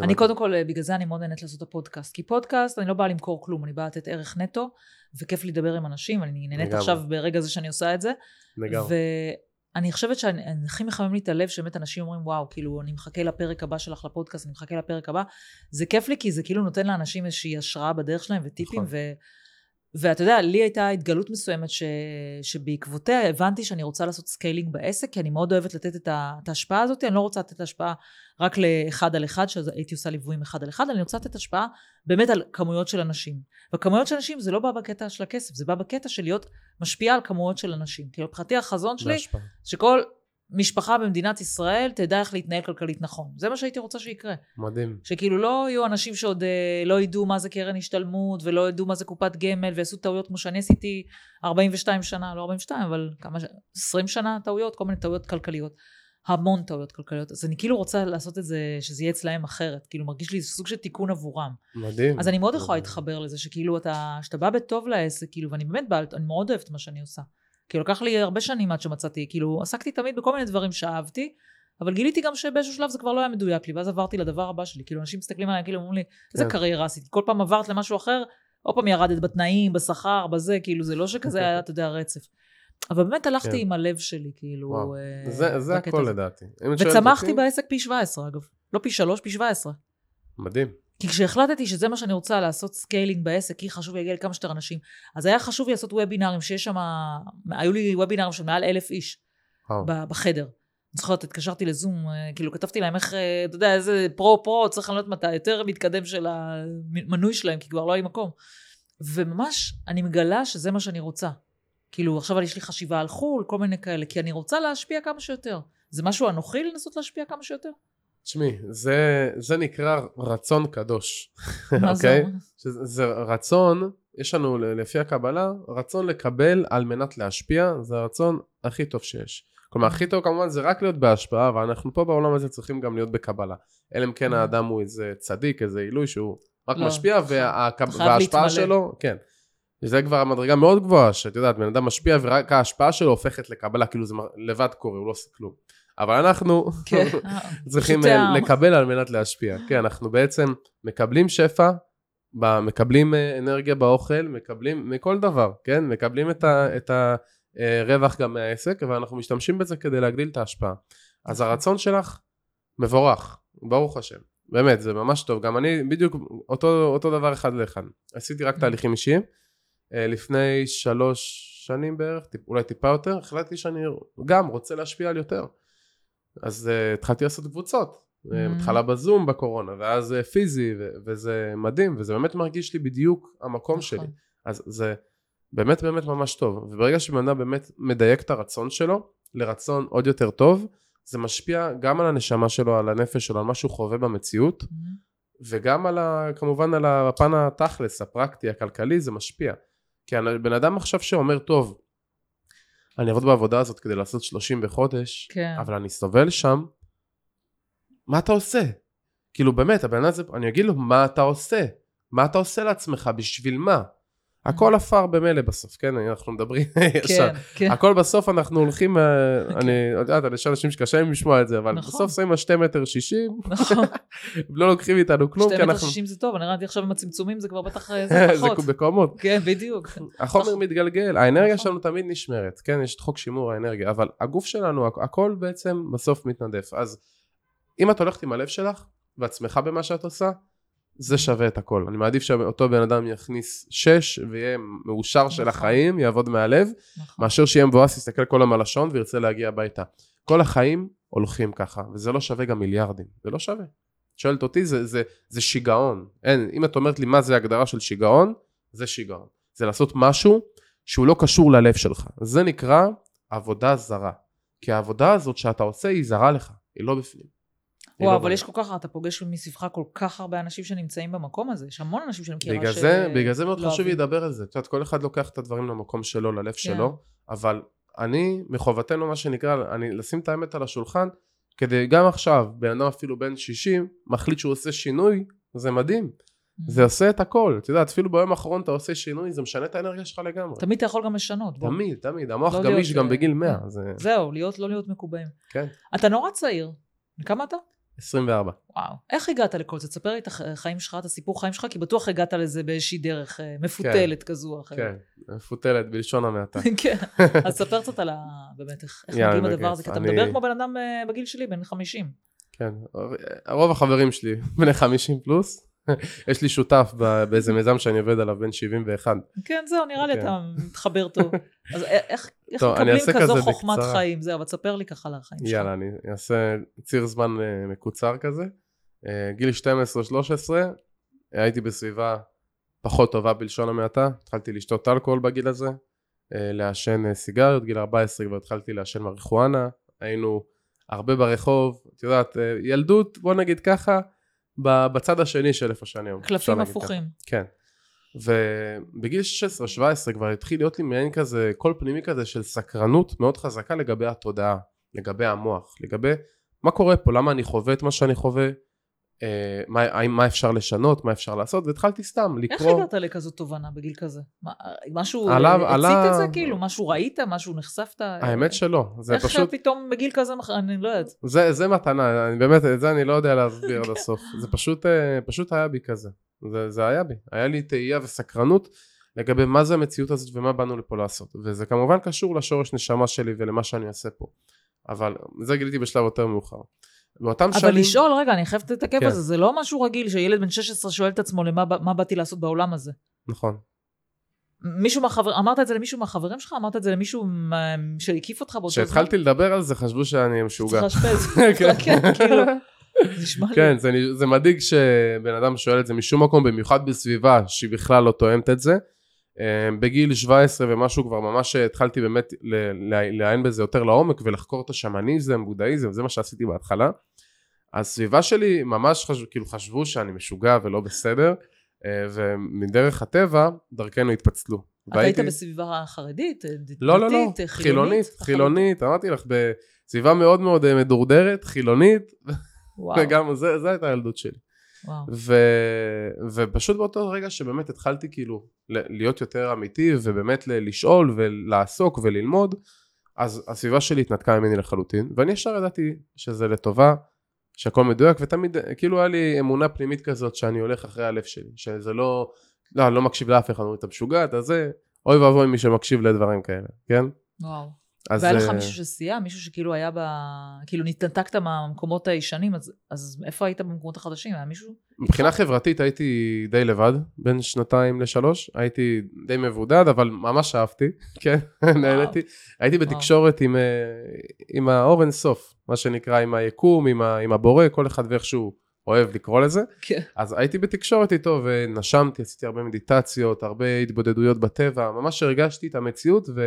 אני. קודם כל, אה, בגלל זה אני מאוד נהנית לעשות את הפודקאסט. כי פודקאסט, אני לא באה למכור כלום, אני באה לתת ערך נטו, וכיף לדבר עם אנשים, אני נהנית. עכשיו ברגע זה שאני עושה את זה. לגמרי. ואני חושבת שהכי מחמם לי את הלב, שבאמת אנשים אומרים, וואו, כאילו, אני מחכה לפרק הבא שלך לפודקאסט, אני מחכה לפרק הבא. זה כיף לי, כי זה כאילו נותן לאנשים איזושהי השראה בדרך שלהם וטיפים, נכון. ואתה יודע, לי הייתה התגלות מסוימת ש... שבעקבותיה הבנתי שאני רוצה לעשות scaling בעסק, כי אני מאוד אוהבת לתת את, ה... את ההשפעה הזאת, אני לא רוצה לתת השפעה רק לאחד על אחד, שהייתי עושה ליוויים אחד על אחד, אני רוצה לתת השפעה באמת על כמויות של אנשים. וכמויות של אנשים זה לא בא בקטע של הכסף, זה בא בקטע של להיות משפיעה על כמויות של אנשים. כי מבחינתי החזון שלי, בהשפעה. שכל משפחה במדינת ישראל תדע איך להתנהל כלכלית נכון. זה מה שהייתי רוצה שיקרה. מדהים. שכאילו לא יהיו אנשים שעוד אה, לא ידעו מה זה קרן השתלמות, ולא ידעו מה זה קופת גמל, ויעשו טעויות כמו שאני עשיתי 42 שנה, לא 42, אבל כמה, ש- 20 שנה טעויות, כל מיני טעויות כלכליות. המון טעויות כלכליות. אז אני כאילו רוצה לעשות את זה, שזה יהיה אצלהם אחרת. כאילו מרגיש לי סוג של תיקון עבורם. מדהים. אז אני מאוד יכולה. להתחבר לזה, שכאילו אתה, שאתה בא בטוב לעסק, כאילו, ואני באמת בעלת, אני מאוד אוהבת מה שאני עושה. כאילו, לקח לי הרבה שנים עד שמצאתי, כאילו, עסקתי תמיד בכל מיני דברים שאהבתי, אבל גיליתי גם שבאיזשהו שלב זה כבר לא היה מדויק לי, ואז עברתי לדבר הבא שלי. כאילו, אנשים מסתכלים עליי, כאילו, אומרים לי, איזה כן. קריירה עשיתי? כל פעם עברת למשהו אחר, עוד פעם ירדת בתנאים, בשכר, בזה, כאילו, זה לא שכזה היה, אתה יודע, רצף. אבל באמת הלכתי כן. עם הלב שלי, כאילו, וואו. אה, זה זה הכל. לדעתי. וצמחתי בעסק פי 17, אגב. לא פי 3, פי 17. מדהים. כי כשהחלטתי שזה מה שאני רוצה, לעשות scaling בעסק, כי חשוב להגיע לכמה שיותר אנשים, אז היה חשוב לי לעשות וובינארים, שיש שם, היו לי וובינארים של מעל אלף איש. ב- בחדר. אני זוכרת, התקשרתי לזום, אה, כאילו כתבתי להם איך, אה, אתה יודע, איזה pro-pro, צריך יודעת מתי, יותר מתקדם של המנוי שלהם, כי כבר לא היה לי מקום. וממש, אני מגלה שזה מה שאני רוצה. כאילו, עכשיו יש לי חשיבה על חו"ל, כל מיני כאלה, כי אני רוצה להשפיע כמה שיותר. זה משהו אנוכי לנסות להשפיע כמה שיותר? תשמעי, זה, זה נקרא רצון קדוש. אוקיי? אומר? שזה, זה רצון, יש לנו לפי הקבלה, רצון לקבל על מנת להשפיע, זה הרצון הכי טוב שיש. כלומר, הכי טוב כמובן זה רק להיות בהשפעה, אבל אנחנו פה בעולם הזה צריכים גם להיות בקבלה. אלא אם כן Mm. האדם הוא איזה צדיק, איזה עילוי שהוא רק לא, משפיע, חייב וההשפעה. שלו, כן. זה כבר המדרגה מאוד גבוהה, שאת יודעת, בן אדם משפיע ורק ההשפעה שלו הופכת לקבלה, כאילו זה לבד קורה, הוא לא עושה כלום. אבל אנחנו כן. צריכים אה, העם. לקבל על מנת להשפיע. כן, אנחנו בעצם מקבלים שפע, מקבלים אה, אנרגיה באוכל, מקבלים מכל דבר, כן? מקבלים את ה- את הרווח גם מהעסק, ואנחנו משתמשים בזה כדי להגדיל את ההשפעה. אז הרצון שלך מבורך, ברוך השם. באמת, זה ממש טוב. גם אני בדיוק אותו, אותו דבר אחד לאחד. עשיתי רק תהליכים אישיים. אה, לפני שלוש שנים בערך, אולי טיפה יותר, החלטתי שאני גם רוצה להשפיע על יותר. אז uh, התחלתי לעשות קבוצות. Mm. Mm. התחלה בזום בקורונה, ואז uh, פיזי, ו- וזה מדהים, וזה באמת מרגיש לי בדיוק המקום נכון. שלי. אז זה באמת באמת ממש טוב. וברגע שבן אדם באמת מדייק את הרצון שלו, לרצון עוד יותר טוב, זה משפיע גם על הנשמה שלו, על הנפש שלו, על מה שהוא חווה במציאות, וגם על ה, כמובן על הפן התכלס, הפרקטי, הכלכלי, זה משפיע. כי בן אדם עכשיו שאומר, טוב, אני אעבוד בעבודה הזאת כדי לעשות 30 בחודש, כן. אבל אני סובל שם, מה אתה עושה? כאילו באמת, הבן אדם הזה, אני אגיד לו, מה אתה עושה? מה אתה עושה לעצמך? בשביל מה? הכל עפר במילא בסוף, כן? אנחנו מדברים ישר. כן, כן. הכל בסוף אנחנו הולכים, אה, אני יודעת, יש אנשים שקשה להם לשמוע את זה, אבל נכון. בסוף שמים על 2 מטר 60, נכון. לא לוקחים איתנו כלום, כי מטר אנחנו... שישים זה טוב, אני ראיתי עכשיו עם הצמצומים זה כבר בטח אה, זה זה פחות. בקומות. כן, בדיוק. החומר מתגלגל, האנרגיה נכון. שלנו תמיד נשמרת, כן? יש את חוק שימור האנרגיה, אבל הגוף שלנו, הכ- הכל בעצם בסוף מתנדף. אז אם את הולכת עם הלב שלך, ואת שמחה במה שאת עושה, זה שווה את הכל. אני מעדיף שאותו בן אדם יכניס שש ויהיה מאושר של נכון. החיים, יעבוד מהלב, נכון. מאשר שיהיה מבואס, יסתכל כל היום על השעון וירצה להגיע הביתה. כל החיים הולכים ככה, וזה לא שווה גם מיליארדים, זה לא שווה. שואלת אותי, זה, זה, זה שיגעון. אין, אם את אומרת לי מה זה הגדרה של שיגעון, זה שיגעון. זה לעשות משהו שהוא לא קשור ללב שלך. זה נקרא עבודה זרה. כי העבודה הזאת שאתה עושה היא זרה לך, היא לא בפנים. וואו, לא אבל. יש כל כך, אתה פוגש מסביבך כל כך הרבה אנשים שנמצאים במקום הזה, יש המון אנשים שאני מכירה בגלל ש... זה, בגלל זה מאוד לא חשוב. לדבר על זה. את יודעת, כל אחד לוקח את הדברים למקום שלו, ללב כן. שלו, אבל אני, מחובתנו מה שנקרא, אני לשים את האמת על השולחן, כדי גם עכשיו, בן אדם אפילו בן 60, מחליט שהוא עושה שינוי, זה מדהים. Mm. זה עושה את הכל. את יודעת, אפילו ביום האחרון אתה עושה שינוי, זה משנה את האנרגיה שלך לגמרי. תמיד אתה יכול גם לשנות. בוא. תמיד, תמיד. המוח לא גמיש להיות, גם אה, בגיל 100. כן. זה... זהו, להיות, לא להיות מקובעים. כן. אתה נורא צעיר. כמה אתה? 24. וואו. איך הגעת לכל זה? תספר לי את החיים שלך, את הסיפור חיים שלך, כי בטוח הגעת לזה באיזושהי דרך אה, מפותלת כזו או אחרת. כן, מפותלת בלשון המעטה. כן. אז ספר קצת על ה... באמת, איך מגיעים לדבר בכיף. הזה, כי אתה מדבר כמו בן אדם אה, בגיל שלי, בן 50. כן. רוב החברים שלי בני 50 פלוס. יש לי שותף באיזה מיזם שאני עובד עליו בן 71. כן, זהו, נראה לי כן. אתה מתחבר טוב. אז איך מקבלים כזו חוכמת. חיים? זהו, אבל תספר לי ככה על החיים שלך. יאללה, אני אעשה ציר זמן אה, מקוצר כזה. אה, גיל 12-13, הייתי בסביבה פחות טובה בלשון המעטה. התחלתי לשתות אלכוהול בגיל הזה, אה, לעשן סיגריות, גיל 14 כבר התחלתי לעשן מריחואנה, היינו הרבה ברחוב, את יודעת, ילדות, בוא נגיד ככה, בצד השני של איפה שאני היום. קלפים. הפוכים. כן. ובגיל 16-17 כבר התחיל להיות לי מעין כזה, קול פנימי כזה של סקרנות מאוד חזקה לגבי התודעה, לגבי המוח, לגבי מה קורה פה, למה אני חווה את מה שאני חווה, מה, האם- מה אפשר לשנות, מה אפשר לעשות, והתחלתי סתם איך לקרוא. הגעת לכזאת תובנה בגיל כזה? מה, משהו עלה- הצית עלה- את זה כאילו? משהו ראית? משהו נחשפת? האמת שלא, זה איך פשוט, פתאום בגיל כזה, מח- אני לא יודעת. זה, זה מתנה, אני באמת, את זה אני לא יודע להסביר עד הסוף, זה פשוט, אה, פשוט היה בי כזה, זה, זה היה בי, היה לי תהייה וסקרנות לגבי מה זה המציאות הזאת ומה באנו לפה לעשות, וזה כמובן קשור לשורש נשמה שלי ולמה שאני עושה פה, אבל זה גיליתי בשלב יותר מאוחר. באותם אבל שנים, לשאול, רגע, אני חייבת להתעכב כן. על זה, זה לא משהו רגיל שילד בן 16 שואל את עצמו למה מה באתי לעשות בעולם הזה. נכון, מישהו מהחבר... אמרת את זה למישהו מהחברים שלך? אמרת את זה למישהו שהקיף אותך באותו זמן? כשהתחלתי לדבר על זה חשבו שאני משוגע. צריך לאשפז. כן. כן, כאילו. זה. כן, זה, זה מדאיג שבן אדם שואל את זה משום מקום, במיוחד בסביבה שהיא בכלל לא תואמת את זה. אה, בגיל 17 ומשהו כבר ממש התחלתי באמת לעיין בזה יותר לעומק ולחקור את השמניזם, בודהיזם, זה מה שעשיתי בהתחלה. הסביבה שלי ממש חשב, כאילו חשבו שאני משוגע ולא בסדר, אה, ומדרך הטבע דרכנו התפצלו. אתה היית בסביבה חרדית? דתית? לא, לא, לא, חילונית? חילונית, חילונית, אמרתי לך, בסביבה מאוד מאוד אה, מדורדרת, חילונית, וגם זה, זה הייתה הילדות שלי. וואו. ו... ופשוט באותו רגע שבאמת התחלתי כאילו להיות יותר אמיתי ובאמת לשאול ולעסוק וללמוד אז הסביבה שלי התנתקה ממני לחלוטין ואני ישר ידעתי שזה לטובה שהכל מדויק ותמיד כאילו היה לי אמונה פנימית כזאת שאני הולך אחרי הלב שלי שזה לא לא אני לא מקשיב לאף אחד אומרים אתה משוגע אתה זה אוי ואבוי מי שמקשיב לדברים כאלה כן וואו. אז והיה לך אה, מישהו שסייע? מישהו שכאילו היה ב... כאילו נתנתקת מהמקומות הישנים, אז, אז איפה היית במקומות החדשים? היה מישהו? מבחינה חברתית הייתי די לבד, בין שנתיים לשלוש, הייתי די מבודד, אבל ממש אהבתי, כן, נהניתי. הייתי בתקשורת עם, אה, עם האור אינסוף, מה שנקרא, עם היקום, עם, ה, עם הבורא, כל אחד ואיך שהוא אוהב לקרוא לזה. כן. אז הייתי בתקשורת איתו ונשמתי, עשיתי הרבה מדיטציות, הרבה התבודדויות בטבע, ממש הרגשתי את המציאות ו,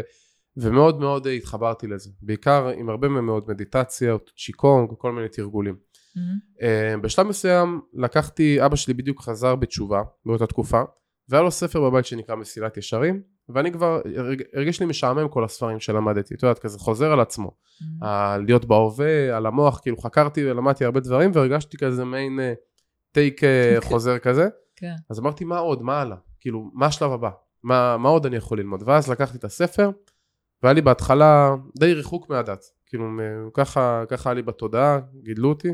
ומאוד מאוד התחברתי לזה. בעיקר עם הרבה מאוד מדיטציות, צ'יקונג, כל מיני תרגולים. מהמם. Uh, בשלב מסוים לקחתי, אבא שלי בדיוק חזר בתשובה באותה תקופה והיה לו ספר בבית שנקרא מסילת ישרים ואני כבר, הרג, הרגיש לי משעמם כל הספרים שלמדתי, את יודעת, כזה חוזר על עצמו, מהמם. על להיות בהווה, על המוח, כאילו חקרתי ולמדתי הרבה דברים והרגשתי כזה מעין טייק uh, חוזר כזה, כן. אז אמרתי מה עוד, מה הלאה, כאילו מה השלב הבא, מה, מה עוד אני יכול ללמוד, ואז לקחתי את הספר והיה לי בהתחלה די ריחוק מהדת, כאילו ככה, ככה היה לי בתודעה, גידלו אותי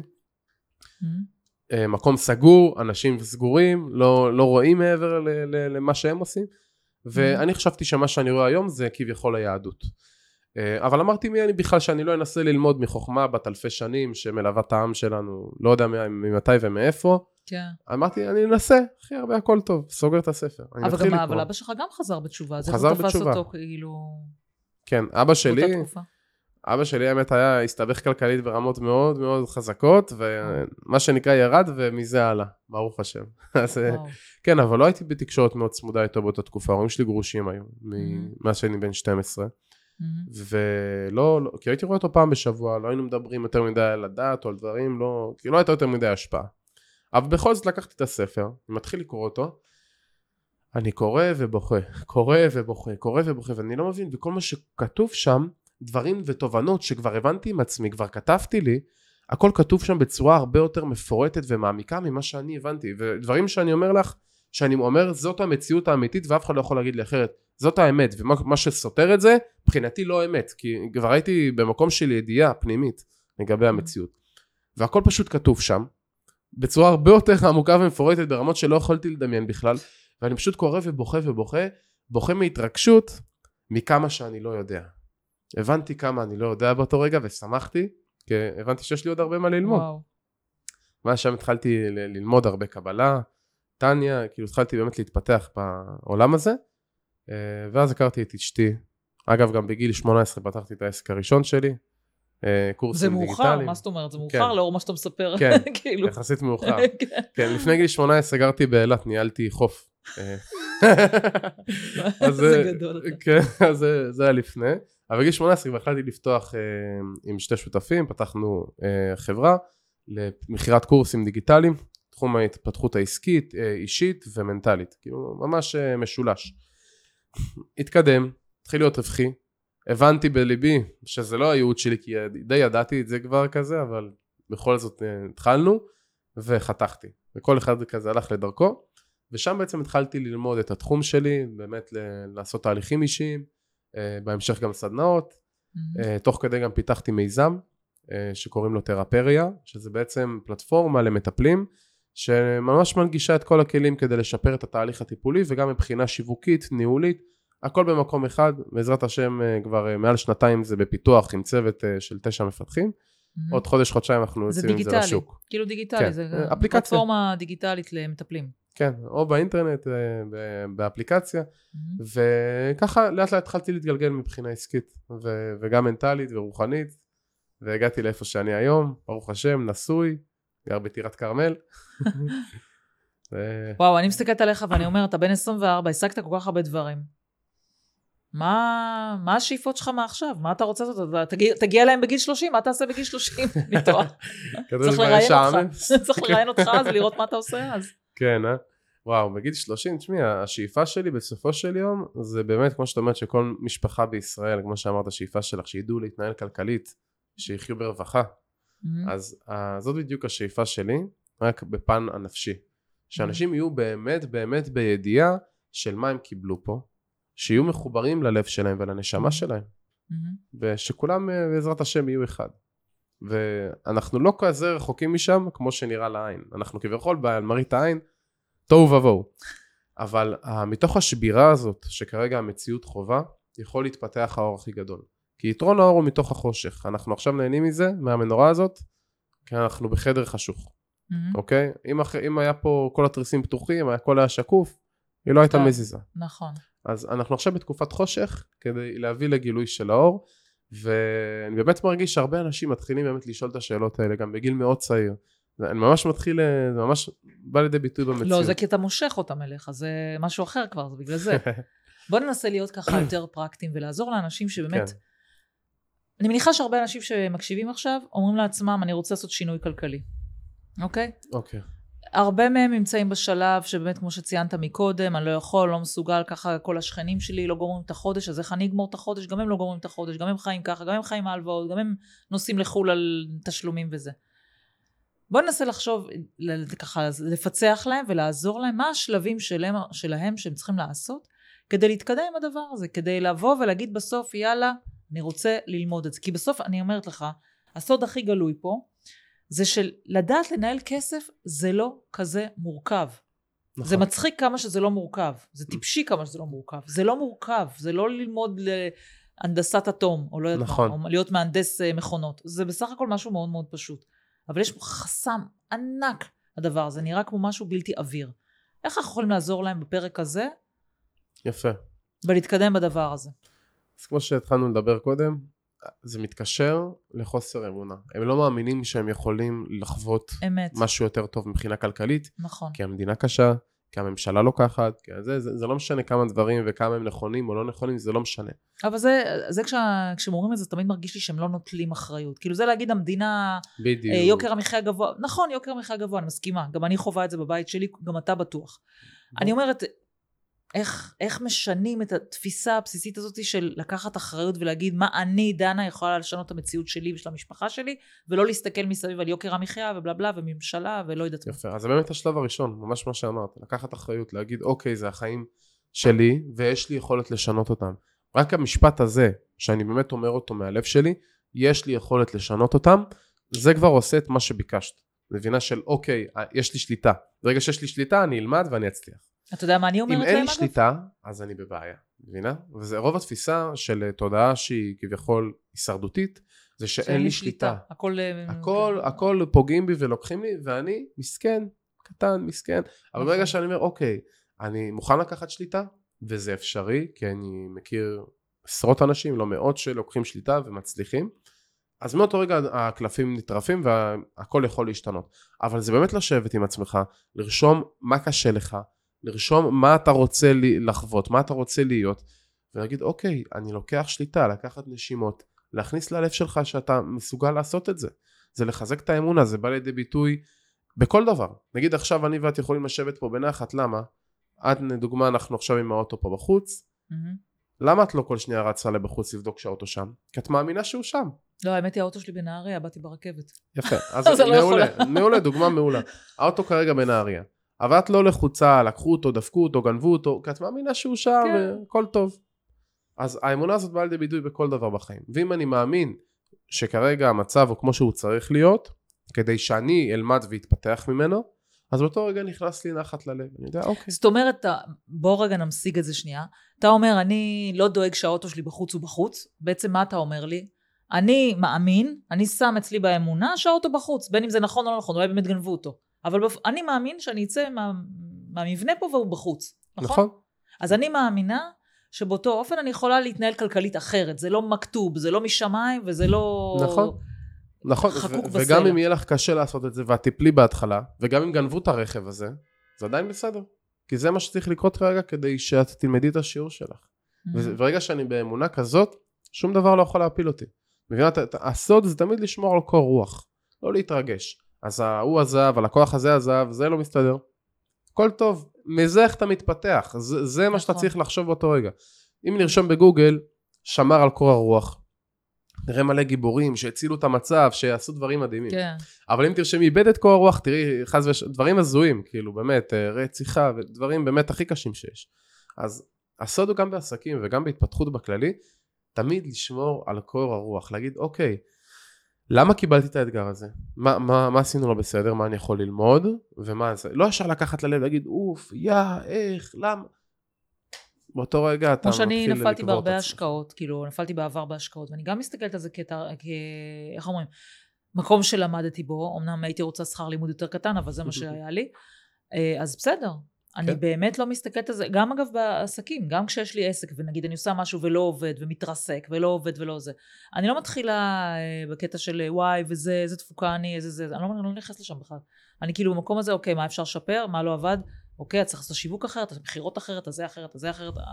מהמם. אה, מקום סגור, אנשים סגורים, לא, לא רואים מעבר ל, ל, למה שהם עושים ואני חשבתי שמה שאני רואה היום זה כביכול היהדות. אה, אבל אמרתי מי אני בכלל שאני לא אנסה ללמוד מחוכמה בת אלפי שנים שמלווה את העם שלנו לא יודע ממתי ומאיפה כן. אמרתי אני אנסה הכי הרבה הכל טוב סוגר את הספר אבל גם. אבל אבא שלך גם חזר בתשובה, הוא תפס בתשובה. אותו כאילו... כן אבא שלי? אבא שלי האמת היה הסתבך כלכלית ברמות מאוד מאוד חזקות ומה שנקרא ירד ומזה הלאה ברוך השם אז אה, וואו. כן, אבל לא הייתי בתקשורת מאוד צמודה איתו באותה תקופה, ההורים שלי גרושים היו. מאז שאני בן 12, מהמם. ולא, לא, כי הייתי רואה אותו פעם בשבוע, לא היינו מדברים יותר מדי על הדת או על דברים, לא, כי לא הייתה יותר מדי השפעה. אבל בכל זאת לקחתי את הספר, מתחיל לקרוא אותו, אני קורא ובוכה, קורא ובוכה, קורא ובוכה, ואני לא מבין, וכל מה שכתוב שם, דברים ותובנות שכבר הבנתי עם עצמי, כבר כתבתי לי, הכל כתוב שם בצורה הרבה יותר מפורטת ומעמיקה ממה שאני הבנתי, ודברים שאני אומר לך, שאני אומר זאת המציאות האמיתית ואף אחד לא יכול להגיד לי אחרת, זאת האמת, ומה מה שסותר את זה, מבחינתי לא אמת, כי כבר הייתי במקום של ידיעה פנימית לגבי המציאות. והכל פשוט כתוב שם, בצורה הרבה יותר עמוקה ומפורטת ברמות שלא יכולתי לדמיין בכלל, ואני פשוט קורא ובוכה ובוכה, בוכה מהתרגשות מכמה שאני לא יודע. הבנתי כמה אני לא יודע באותו רגע ושמחתי, כי הבנתי שיש לי עוד הרבה מה ללמוד. וואו. ואז שם התחלתי ל- ללמוד הרבה קבלה, טניה, כאילו התחלתי באמת להתפתח בעולם הזה, אה, ואז הכרתי את אשתי. אגב, גם בגיל 18 פתחתי את העסק הראשון שלי, אה, קורסים זה דיגיטליים. מאוחר, מה זאת אומרת? זה מאוחר כן. לאור מה שאתה מספר. כן, כאילו. יחסית מאוחר. כן. כן, לפני גיל 18 גרתי באילת, ניהלתי חוף. אה, אז, זה אה. כן, אז זה- היה לפני. אבל בגיל 18 כבר החלטתי לפתוח אה, עם שתי שותפים, פתחנו אה, חברה למכירת קורסים דיגיטליים, תחום ההתפתחות העסקית, אה, אישית ומנטלית, כאילו ממש אה, משולש. התקדם, התחיל להיות רווחי, הבנתי בליבי שזה לא הייעוד שלי כי די ידעתי את זה כבר כזה, אבל בכל זאת אה, התחלנו וחתכתי. וכל אחד כזה הלך לדרכו, ושם בעצם התחלתי ללמוד את התחום שלי, באמת ל- לעשות תהליכים אישיים, אה, בהמשך גם סדנאות. אה, תוך כדי גם פיתחתי מיזם אה, שקוראים לו תרפריה, שזה בעצם פלטפורמה למטפלים, שממש מנגישה את כל הכלים כדי לשפר את התהליך הטיפולי וגם מבחינה שיווקית, ניהולית, הכל במקום אחד, בעזרת השם כבר מעל שנתיים זה בפיתוח עם צוות של תשע מפתחים, מהמם. עוד חודש חודשיים אנחנו זה יוצאים עם זה דיגיטלי, לשוק. כאילו דיגיטלי, כן, זה אפליקציה. פלטפורמה דיגיטלית למטפלים. כן, או באינטרנט, אה, באפליקציה, מהמם. וככה לאט לאט התחלתי להתגלגל מבחינה עסקית, ו- וגם מנטלית ורוחנית, והגעתי לאיפה שאני היום, ברוך השם, נשוי, גר בטירת כרמל. ו- וואו, אני מסתכלת עליך ואני אומרת, אתה בן 24, השגת כל כך הרבה דברים. מה, מה השאיפות שלך מעכשיו? מה אתה רוצה לעשות? תגיע, תגיע אליהם בגיל 30, מה תעשה בגיל 30? אני טועה. צריך לראיין. אותך. צריך לראיין אותך אז ולראות מה אתה עושה אז. כן, אה? וואו, בגיל 30, תשמעי, השאיפה שלי בסופו של יום, זה באמת, כמו שאת אומרת, שכל משפחה בישראל, כמו שאמרת, השאיפה שלך, שידעו להתנהל כלכלית, שיחיו ברווחה. מהמם. אז uh, זאת בדיוק השאיפה שלי, רק בפן הנפשי. שאנשים יהיו באמת באמת בידיעה של מה הם קיבלו פה, שיהיו מחוברים ללב שלהם ולנשמה שלהם, מהמם. ושכולם uh, בעזרת השם יהיו אחד. ואנחנו לא כזה רחוקים משם כמו שנראה לעין. אנחנו כביכול בעל מראית העין, תוהו ובוהו. אבל uh, מתוך השבירה הזאת, שכרגע המציאות חובה, יכול להתפתח האור הכי גדול. כי יתרון האור הוא מתוך החושך. אנחנו עכשיו נהנים מזה, מהמנורה הזאת, כי אנחנו בחדר חשוך, מהמם. אוקיי? אם. אם היה פה כל התריסים פתוחים, הכל היה שקוף, היא לא הייתה כן. מזיזה. נכון. אז אנחנו עכשיו בתקופת חושך כדי להביא לגילוי של האור ואני באמת מרגיש שהרבה אנשים מתחילים באמת לשאול את השאלות האלה גם בגיל מאוד צעיר. אני ממש מתחיל, אה, זה ממש בא לידי ביטוי במציאות. לא, זה כי אתה מושך אותם אליך, זה משהו אחר כבר, זה בגלל זה. בוא ננסה להיות ככה יותר פרקטיים ולעזור לאנשים שבאמת... כן. אני מניחה שהרבה אנשים שמקשיבים עכשיו אומרים לעצמם, אני רוצה לעשות שינוי כלכלי. אוקיי? אוקיי. הרבה מהם נמצאים בשלב שבאמת, כמו שציינת מקודם, אני לא יכול, לא מסוגל, ככה כל השכנים שלי לא גומרים את החודש, אז איך אני אגמור את החודש? גם הם לא גומרים את החודש, גם הם חיים ככה, גם הם חיים מהלוואות, גם הם נוסעים לחו"ל על תשלומים וזה. בואו ננסה לחשוב, ככה, לפצח להם ולעזור להם מה השלבים שלהם, שלהם שהם צריכים לעשות כדי להתקדם עם הדבר הזה, כדי לבוא ולהגיד בסוף, יאללה, אני רוצה ללמוד את זה. כי בסוף, אני אומרת לך, הסוד הכי גלוי פה, זה של לדעת לנהל כסף זה לא כזה מורכב. נכון. זה מצחיק כמה שזה לא מורכב, זה טיפשי כמה שזה לא מורכב. זה לא מורכב, זה לא ללמוד להנדסת אטום, או לא יודעת נכון. מה, או להיות מהנדס אה, מכונות. זה בסך הכל משהו מאוד מאוד פשוט. אבל יש פה חסם ענק לדבר הזה, נראה כמו משהו בלתי עביר. איך אנחנו יכולים לעזור להם בפרק הזה יפה. ולהתקדם בדבר הזה? אז כמו שהתחלנו לדבר קודם, זה מתקשר לחוסר אמונה. הם לא מאמינים שהם יכולים לחוות אמת, משהו יותר טוב מבחינה כלכלית, נכון. כי המדינה קשה, כי הממשלה לוקחת, כי זה, זה, זה לא משנה כמה דברים וכמה הם נכונים או לא נכונים, זה לא משנה. אבל זה, זה כשה, כשהם אומרים את זה, תמיד מרגיש לי שהם לא נוטלים אחריות. כאילו זה להגיד המדינה, בדיוק. אה, יוקר המחיה גבוה, נכון, יוקר המחיה גבוה, אני מסכימה. גם אני חווה את זה בבית שלי, גם אתה בטוח. אני אומרת, איך, איך משנים את התפיסה הבסיסית הזאת של לקחת אחריות ולהגיד מה אני, דנה, יכולה לשנות את המציאות שלי ושל המשפחה שלי, ולא להסתכל מסביב על יוקר המחיה ובלה בלה וממשלה ולא יודעת מה. יפה, אז זה באמת השלב הראשון, ממש מה שאמרת, לקחת אחריות, להגיד אוקיי זה החיים שלי ויש לי יכולת לשנות אותם. רק המשפט הזה, שאני באמת אומר אותו מהלב שלי, יש לי יכולת לשנות אותם, זה כבר עושה את מה שביקשת. מבינה של אוקיי, יש לי שליטה. ברגע שיש לי שליטה אני אלמד ואני אצליח. אתה יודע מה אני אם אומרת אין להם לי אגב? שליטה, אז אני בבעיה, מבינה? וזה רוב התפיסה של אה, תודעה שהיא כביכול הישרדותית, זה שאין לי שליטה. הכל... אה, הכל, כן. הכל פוגעים בי ולוקחים לי, ואני מסכן, קטן, מסכן. אבל נכון. ברגע שאני אומר, אוקיי, אני מוכן לקחת שליטה, וזה אפשרי, כי אני מכיר עשרות אנשים, לא מאות, שלוקחים שליטה ומצליחים, אז מאותו רגע הקלפים נטרפים והכל יכול להשתנות. אבל זה באמת לשבת עם עצמך, לרשום מה קשה לך, לרשום מה אתה רוצה לחוות, מה אתה רוצה להיות, ולהגיד אוקיי אני לוקח שליטה לקחת נשימות להכניס ללב שלך שאתה מסוגל לעשות את זה זה לחזק את האמונה זה בא לידי ביטוי בכל דבר נגיד עכשיו אני ואת יכולים לשבת פה בנחת למה את לדוגמה אנחנו עכשיו עם האוטו פה בחוץ מהמם. למה את לא כל שנייה רצה לבחוץ לבדוק שהאוטו שם? כי את מאמינה שהוא שם. לא, האמת היא, האוטו שלי בנהריה, באתי ברכבת. יפה. אז לא מעולה. מעולה, דוגמה מעולה. האוטו כרגע בנהריה. אבל את לא לחוצה, לקחו אותו, דפקו אותו, גנבו אותו, כי את מאמינה שהוא שם, כן. והכל טוב. אז האמונה הזאת באה לידי ביטוי בכל דבר בחיים. ואם אני מאמין שכרגע המצב הוא כמו שהוא צריך להיות, כדי שאני אלמד ואתפתח ממנו, אז באותו רגע נכנס לי נחת ללב. אני יודע, אוקיי. זאת אומרת, בוא רגע נמשיג את זה שנייה. אתה אומר, אני לא דואג שהאוטו שלי בחוץ הוא בחוץ. בעצם מה אתה אומר לי? אני מאמין, אני שם אצלי באמונה שהאוטו בחוץ, בין אם זה נכון או לא נכון, אולי באמת גנבו אותו. אבל בפ... אני מאמין שאני אצא מה... מהמבנה פה והוא בחוץ. נכון? נכון? אז אני מאמינה שבאותו אופן אני יכולה להתנהל כלכלית אחרת. זה לא מכתוב, זה לא משמיים וזה לא... נכון. נכון, ו- בסלע. וגם אם יהיה לך קשה לעשות את זה ואת תיפלי בהתחלה, וגם אם גנבו את הרכב הזה, זה עדיין בסדר. כי זה מה שצריך לקרות כרגע כדי שאת תלמדי את השיעור שלך. Mm-hmm. וזה- ברגע שאני באמונה כזאת, שום דבר לא יכול להפיל אותי. מבינה? הסוד זה תמיד לשמור על קור רוח, לא להתרגש. אז ההוא עזב, הלקוח הזה עזב, זה לא מסתדר. הכל טוב, מזה איך אתה מתפתח, זה, זה מה שאתה נכון. צריך לחשוב באותו רגע. אם נרשום בגוגל, שמר על קור הרוח, נראה מלא גיבורים שהצילו את המצב, שעשו דברים מדהימים. כן. אבל אם תרשמי איבד את קור הרוח, תראי חס וש... דברים הזויים, כאילו באמת, אה, רציחה ודברים באמת הכי קשים שיש. אז הסוד הוא גם בעסקים וגם בהתפתחות בכללי, תמיד לשמור על קור הרוח, להגיד אוקיי, למה קיבלתי את האתגר הזה? מה, מה, מה עשינו לא בסדר? מה אני יכול ללמוד? ומה זה? לא ישר לקחת ללב ולהגיד אוף, יא, איך, למה? באותו רגע אתה כמו שאני מתחיל נפלתי לקבור את בהרבה עצמך. השקעות, כאילו, נפלתי בעבר בהשקעות, ואני גם מסתכלת על זה כת... כ... איך אומרים? מקום שלמדתי בו, אמנם הייתי רוצה שכר לימוד יותר קטן, אבל זה מה שהיה לי. אה, אז בסדר, אני כן. באמת לא מסתכלת על זה, גם אגב בעסקים, גם כשיש לי עסק, ונגיד אני עושה משהו ולא עובד, ומתרסק, ולא עובד ולא זה. אני לא מתחילה אה, בקטע של אה, וואי, וזה, איזה תפוקה אני, איזה זה, אני לא, אני לא נכנסת לשם בכלל. אני כאילו במקום הזה, אוקיי, מה אפשר לשפר, מה לא עבד, אוקיי, צריך לעשות שיווק אחרת, מכירות אחרת, זה אחרת, זה אחרת, אה,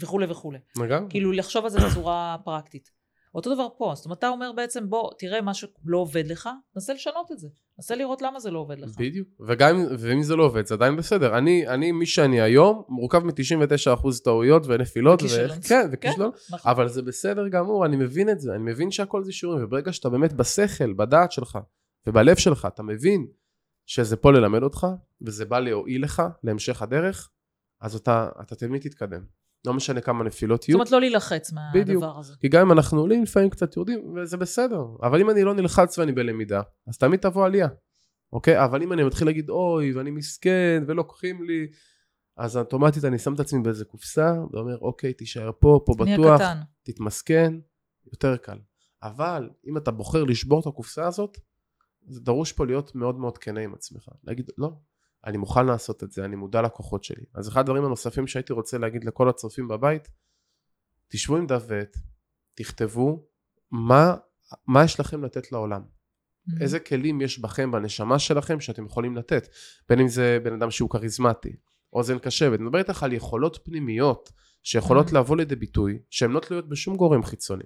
וכולי וכולי. לגמרי. כאילו לחשוב על זה בצורה פרקטית. אותו דבר פה, זאת אומרת, אתה אומר בעצם, בוא, תראה מה שלא עובד לך, נסה לשנות את זה. נסה לראות למה זה לא עובד לך. בדיוק, וגם אם- ואם זה לא עובד זה עדיין בסדר, אני, אני מי שאני היום מורכב מ-99% טעויות ונפילות, ו... וכישלון. כן, וכישלון, נכון. אבל זה בסדר גמור, אני מבין את זה, אני מבין שהכל זה שיעורים, וברגע שאתה באמת בשכל, בדעת שלך, ובלב שלך, אתה מבין שזה פה ללמד אותך, וזה בא להועיל לך להמשך הדרך, אז אתה, אתה תמיד תתקדם. לא משנה כמה נפילות זאת יהיו, אומרת, לא להילחץ בדיוק. מהדבר הזה. כי גם אם אנחנו עולים לפעמים קצת יורדים וזה בסדר אבל אם אני לא נלחץ ואני בלמידה אז תמיד תבוא עלייה אוקיי אבל אם אני מתחיל להגיד אוי ואני מסכן ולוקחים לי אז אוטומטית אני שם את עצמי באיזה קופסה ואומר אוקיי תישאר פה פה בטוח קטן. תתמסכן יותר קל אבל אם אתה בוחר לשבור את הקופסה הזאת זה דרוש פה להיות מאוד מאוד כנה עם עצמך להגיד לא אני מוכן לעשות את זה אני מודע לכוחות שלי אז אחד הדברים הנוספים שהייתי רוצה להגיד לכל הצופים בבית תשבו עם דף ועט תכתבו מה, מה יש לכם לתת לעולם Mm-hmm. איזה כלים יש בכם בנשמה שלכם שאתם יכולים לתת בין אם זה בן אדם שהוא כריזמטי אוזן קשבת נדבר איתך על יכולות פנימיות שיכולות Mhm. לבוא לידי ביטוי שהן לא תלויות בשום גורם חיצוני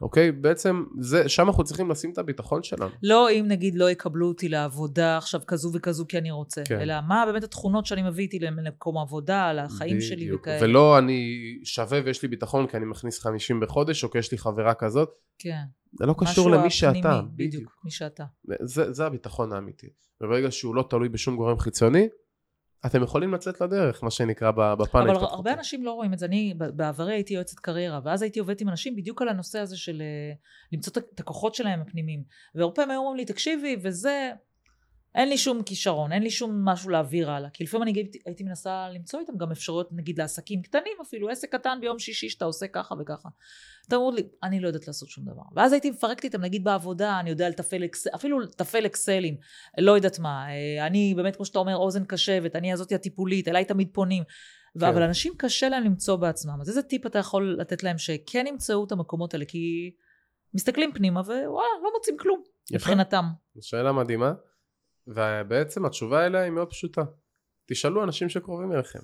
אוקיי בעצם זה שם אנחנו צריכים לשים את הביטחון שלנו לא אם נגיד לא יקבלו אותי לעבודה עכשיו כזו וכזו כי אני רוצה, כן. אלא מה באמת התכונות שאני מביא איתי למקום העבודה, לחיים שלי בדיוק. וכאלה. ולא אני שווה ויש לי ביטחון כי אני מכניס 50 בחודש או כי יש לי חברה כזאת כן. זה לא קשור למי שאתה הפנימי, בדיוק, מי שאתה. זה, זה הביטחון האמיתי. וברגע שהוא לא תלוי בשום גורם חיצוני, אתם יכולים לצאת לדרך, מה שנקרא ב- בפן אבל ההתפתחותי. הרבה אנשים לא רואים את זה. אני בעברי הייתי יועצת קריירה, ואז הייתי עובדת עם אנשים בדיוק על הנושא הזה של אה, למצוא את הכוחות שלהם הפנימיים. והרבה פעמים היו אומרים לי, תקשיבי, וזה, אין לי שום כישרון, אין לי שום משהו להעביר הלאה. כי לפעמים אני הייתי, הייתי מנסה למצוא איתם גם אפשרויות, נגיד לעסקים קטנים אפילו, עסק קטן ביום שישי שאתה עושה ככה וככה. אתה אומר לי, אני לא יודעת לעשות שום דבר. ואז הייתי מפרקת איתם, נגיד בעבודה, אני יודע לתפעל אקסל, אפילו לתפעל אקסלים, לא יודעת מה. אה, אני באמת, כמו שאתה אומר, אוזן קשבת, אני הזאתי הטיפולית, אליי תמיד פונים. כן. אבל אנשים קשה להם למצוא בעצמם. אז איזה טיפ אתה יכול לתת להם שכן ימצאו את המקומות האלה? כי מסתכלים פנימה ווואלה, לא מוצאים כלום יפה. מבחינתם. שאלה מדהימה, ובעצם התשובה אליה היא מאוד פשוטה. תשאלו אנשים שקרובים אליכם,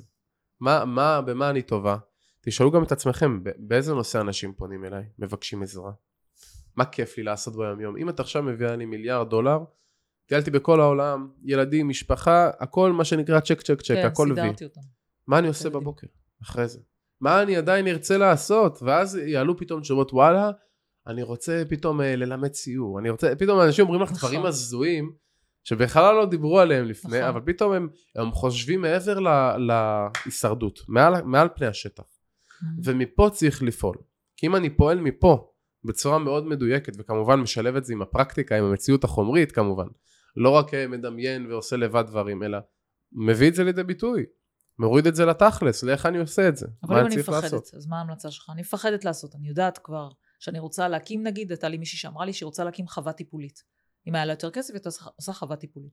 מה, מה, במה אני טובה? תשאלו גם את עצמכם, באיזה נושא אנשים פונים אליי, מבקשים עזרה? מה כיף לי לעשות ביום יום? אם אתה עכשיו מביאה לי מיליארד דולר, טיילתי בכל העולם, ילדים, משפחה, הכל מה שנקרא צ'ק צ'ק צ'ק, כן, הכל וי. סידרתי אותם. מה אני עושה ילדים. בבוקר אחרי זה? מה אני עדיין ארצה לעשות? ואז יעלו פתאום תשובות וואלה, אני רוצה פתאום אה, ללמד ציור, אני רוצה, פתאום אנשים אומרים לך נכון. דברים הזויים, שבכלל לא דיברו עליהם לפני, נכון. אבל פתאום הם, הם חושבים מעבר ל- להישרדות, מעל, מעל פני השטח. ומפה צריך לפעול. כי אם אני פועל מפה בצורה מאוד מדויקת, וכמובן משלב את זה עם הפרקטיקה, עם המציאות החומרית כמובן, לא רק מדמיין ועושה לבד דברים, אלא מביא את זה לידי ביטוי. מוריד את זה לתכלס, לאיך אני עושה את זה. אבל מה אם אני אני צריך מפחדת, לעשות. אז מה ההמלצה שלך? אני מפחדת לעשות, אני יודעת כבר שאני רוצה להקים, נגיד, הייתה לי מישהי שאמרה לי שהיא רוצה להקים חווה טיפולית. אם היה לה יותר כסף, היא עושה- חווה טיפולית.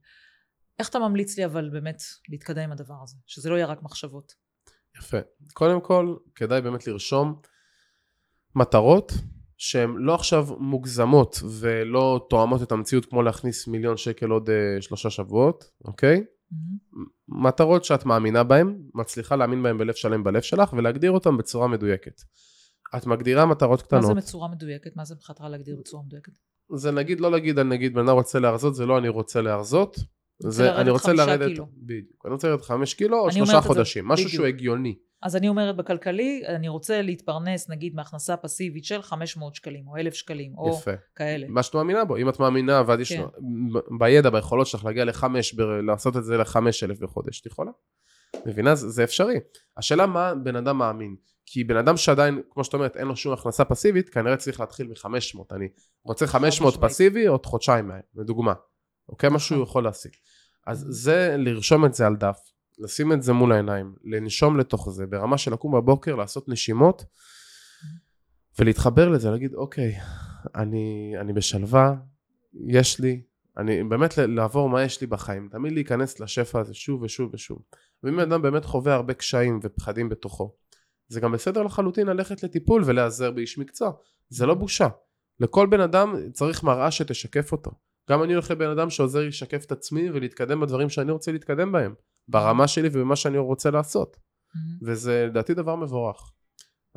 איך אתה ממליץ לי אבל באמת להתקדם עם הדבר הזה? שזה לא יהיה רק מחשבות. יפה. קודם כל, כדאי באמת לרשום מטרות שהן לא עכשיו מוגזמות ולא תואמות את המציאות כמו להכניס מיליון שקל עוד אה, שלושה שבועות, אוקיי? מטרות שאת מאמינה בהן, מצליחה להאמין בהן בלב שלם בלב שלך ולהגדיר אותן בצורה מדויקת. את מגדירה מטרות מה קטנות, זה בצורה מדויקת? מה זה מבחינתך להגדיר בצורה מדויקת? זה נגיד לא להגיד אני נגיד בן אדם רוצה להרזות זה לא אני רוצה להרזות, זה אני רוצה לרדת, קילו. בדיוק, אני רוצה לרדת חמש קילו או שלושה חודשים, משהו בדיוק. שהוא הגיוני, אז אני אומרת בכלכלי, אני רוצה להתפרנס נגיד מהכנסה פסיבית של 500 שקלים, או 1,000 שקלים, או יפה. כאלה. מה שאת מאמינה בו, אם את מאמינה ואת יש כן. בידע, ביכולות שלך להגיע לחמש, לעשות את זה לחמש אלף בחודש, את יכולה? מבינה? זה, זה אפשרי. השאלה מה בן אדם מאמין. כי בן אדם שעדיין, כמו שאת אומרת, אין לו שום הכנסה פסיבית, כנראה צריך להתחיל מ-500. אני רוצה 500 משמעית. פסיבי עוד חודשיים מהם, לדוגמה. אוקיי? מה שהוא נכון. יכול להשיג. אז. זה לרשום את זה על דף, לשים את זה מול העיניים, לנשום לתוך זה, ברמה של לקום בבוקר, לעשות נשימות, ולהתחבר לזה, להגיד, אוקיי, אני, אני בשלווה, יש לי, אני באמת לעבור מה יש לי בחיים, תמיד להיכנס לשפע הזה שוב ושוב ושוב. ואם אדם באמת חווה הרבה קשיים ופחדים בתוכו, זה גם בסדר לחלוטין ללכת לטיפול ולהיעזר באיש מקצוע, זה לא בושה. לכל בן אדם צריך מראה שתשקף אותו. גם אני הולך לבן אדם שעוזר לי לשקף את עצמי ולהתקדם בדברים שאני רוצה להתקדם בהם, ברמה שלי ובמה שאני רוצה לעשות. מהמם. וזה לדעתי דבר מבורך.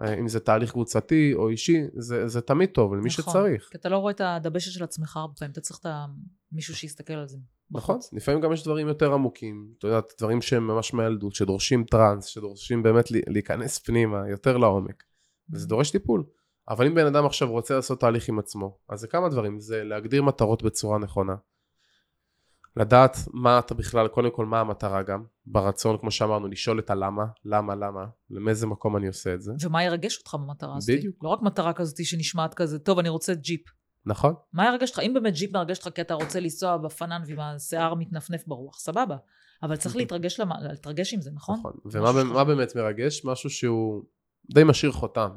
אה, אם זה תהליך קבוצתי או אישי, זה, זה תמיד טוב למי נכון. שצריך. כי אתה לא רואה את הדבשת של עצמך הרבה פעמים, אתה צריך את מישהו שיסתכל על זה. נכון. לפעמים גם יש דברים יותר עמוקים, את יודעת, דברים שהם ממש מהילדות, שדורשים טראנס, שדורשים באמת להיכנס פנימה, יותר לעומק, וזה דורש טיפול. אבל אם בן אדם עכשיו רוצה לעשות תהליך עם עצמו, אז זה כמה דברים, זה להגדיר מטרות בצורה נכונה, לדעת מה אתה בכלל, קודם כל מה המטרה גם, ברצון, כמו שאמרנו, לשאול את הלמה, למה, למה, למאיזה מקום אני עושה את זה, ומה ירגש אותך במטרה הזאת? בדיוק. לא רק מטרה כזאת שנשמעת כזה, טוב, אני רוצה ג'יפ. נכון? מה ירגש אותך? אם באמת ג'יפ מרגש אותך כי אתה רוצה לנסוע בפנן ועם השיער מתנפנף ברוח, סבבה. אבל צריך להתרגש, למ... להתרגש עם זה, נכון? נכון. ומה באמת מרגש? משהו שהוא די משאיר חותם.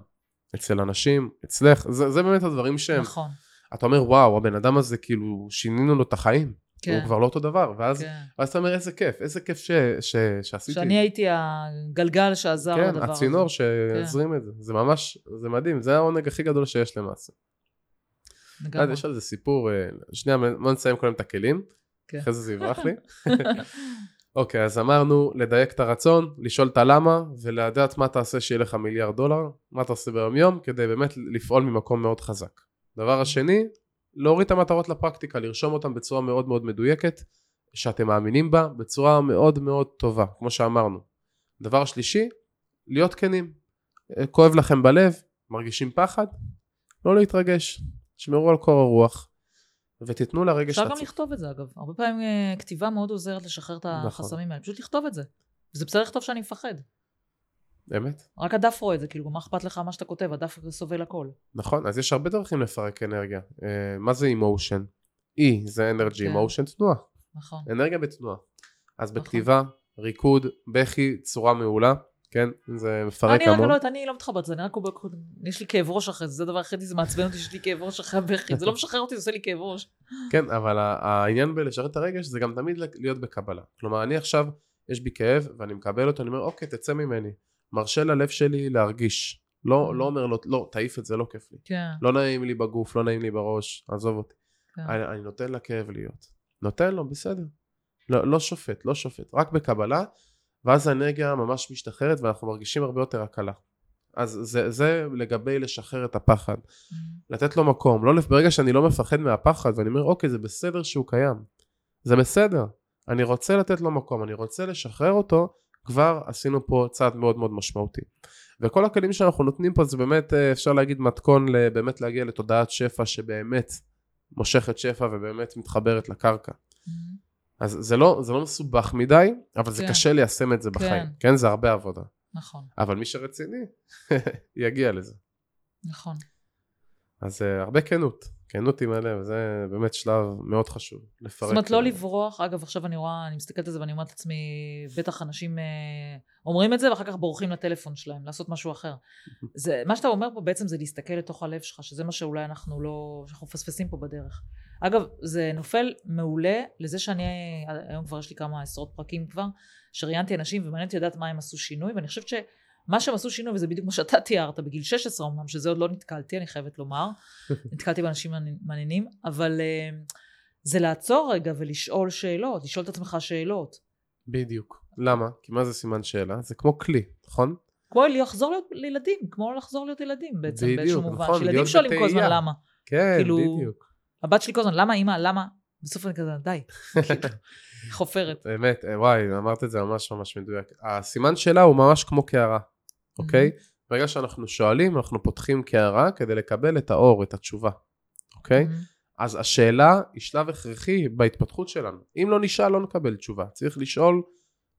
אצל אנשים, אצלך, זה, זה באמת הדברים שהם, נכון, אתה אומר וואו, הבן אדם הזה כאילו שינינו לו את החיים, כן. הוא כבר לא אותו דבר, ואז, כן. ואז אתה אומר איזה כיף, איזה כיף ש, ש, שעשיתי, שאני הייתי הגלגל שעזר כן, לדבר הזה. הצינור שהזרים את זה, זה ממש, זה מדהים, זה העונג הכי גדול שיש למעשה. לגמרי. יש על זה סיפור, אה, שנייה, בוא נסיים קודם את הכלים, כן. אחרי זה זה יברח לי. אוקיי, אז אמרנו לדייק את הרצון, לשאול את הלמה, ולדעת מה תעשה שיהיה לך מיליארד דולר, מה אתה עושה ביום יום, כדי באמת לפעול ממקום מאוד חזק. דבר השני, להוריד את המטרות לפרקטיקה, לרשום אותן בצורה מאוד מאוד מדויקת, שאתם מאמינים בה, בצורה מאוד מאוד טובה, כמו שאמרנו. דבר שלישי, להיות כנים. אה, כואב לכם בלב, מרגישים פחד, לא להתרגש, שמרו על קור הרוח, ותיתנו לרגש אפשר גם. לכתוב את זה אגב. הרבה פעמים אה, כתיבה מאוד עוזרת לשחרר את נכון. החסמים האלה. פשוט לכתוב את זה. זה בסדר לכתוב שאני מפחד. אמת? רק הדף רואה את זה, כאילו, מה אכפת לך מה שאתה כותב? הדף סובל הכל. נכון, אז יש הרבה דרכים לפרק אנרגיה. אה, מה זה אימושן? E זה אנרגי, כן. אימושן תנועה. נכון. אנרגיה בתנועה. אז בכתיבה, ריקוד, בכי, צורה מעולה, כן? זה מפרק אני רק המון. לא יודעת, אני לא מתחברת לזה, אני רק יש לי כאב ראש אחרי זה, זה הדבר היחידי, זה מעצבן אותי שיש לי כאב ראש אחרי הבכי, זה לא משחרר אותי, זה עושה לי כאב ראש. כן, אבל העניין בלשרת את הרגש זה גם תמיד להיות בקבלה. כלומר, אני עכשיו, יש בי כאב ואני מקבל אותו, אני אומר, אוקיי, תצא ממני. מרשה ללב שלי להרגיש. לא, לא אומר לו, לא, תעיף את זה, לא כיף לי. כן, לא נעים לי בגוף, לא נעים לי בראש, עזוב אותי. כן. אני, אני נותן לכאב להיות. נותן לו, בסדר. לא, לא שופט, לא שופט. רק בקבלה, ואז האנרגיה ממש משתחררת ואנחנו מרגישים הרבה יותר הקלה. אז זה, זה לגבי לשחרר את הפחד. Mm. לתת לו מקום. לא, ברגע שאני לא מפחד מהפחד ואני אומר אוקיי זה בסדר שהוא קיים. זה בסדר. אני רוצה לתת לו מקום, אני רוצה לשחרר אותו, כבר עשינו פה צעד מאוד מאוד משמעותי. וכל הכלים שאנחנו נותנים פה זה באמת אה, אפשר להגיד מתכון באמת להגיע לתודעת שפע שבאמת מושכת שפע ובאמת מתחברת לקרקע. Mm. אז זה לא, זה לא מסובך מדי, אבל זה כן. קשה ליישם את זה כן. בחיים. כן, זה הרבה עבודה. נכון, אבל מי שרציני, יגיע לזה. נכון. אז uh, הרבה כנות, כנות עם הלב, זה באמת שלב מאוד חשוב. לפרק. זאת אומרת, לא לברוח, אגב, עכשיו אני רואה, אני מסתכלת על זה ואני אומרת לעצמי, בטח אנשים אה, אומרים את זה ואחר כך בורחים לטלפון שלהם, לעשות משהו אחר. זה, מה שאתה אומר פה בעצם זה להסתכל לתוך הלב שלך, שזה מה שאולי אנחנו לא, שאנחנו מפספסים פה בדרך. אגב, זה נופל מעולה לזה שאני, היום כבר יש לי כמה עשרות פרקים כבר, שראיינתי אנשים ומעניין אותי לדעת מה הם עשו שינוי, ואני חושבת שמה שהם עשו שינוי, וזה בדיוק מה שאתה תיארת, בגיל 16 אמנם, שזה עוד לא נתקלתי, אני חייבת לומר, נתקלתי באנשים מעניינים, אבל אה, זה לעצור רגע ולשאול שאלות, לשאול את עצמך שאלות. בדיוק. למה? כי מה זה סימן שאלה? זה כמו כלי, נכון? כמו לחזור להיות לילדים, כמו לחזור להיות ילדים בעצם, בדיוק, באיזשהו מובן. נכון, שילדים להיות שואלים כל הזמן. למה. כן, כאילו- בדיוק. הבת שלי כל הזמן, למה אימא, למה? בסוף אני כזה, די. כאילו, חופרת. באמת, אה, וואי, אמרת את זה ממש ממש מדויק. הסימן שאלה הוא ממש כמו קערה, אוקיי? ברגע שאנחנו שואלים, אנחנו פותחים קערה כדי לקבל את האור, את התשובה, אוקיי? אז השאלה היא שלב הכרחי בהתפתחות שלנו. אם לא נשאל, לא נקבל תשובה. צריך לשאול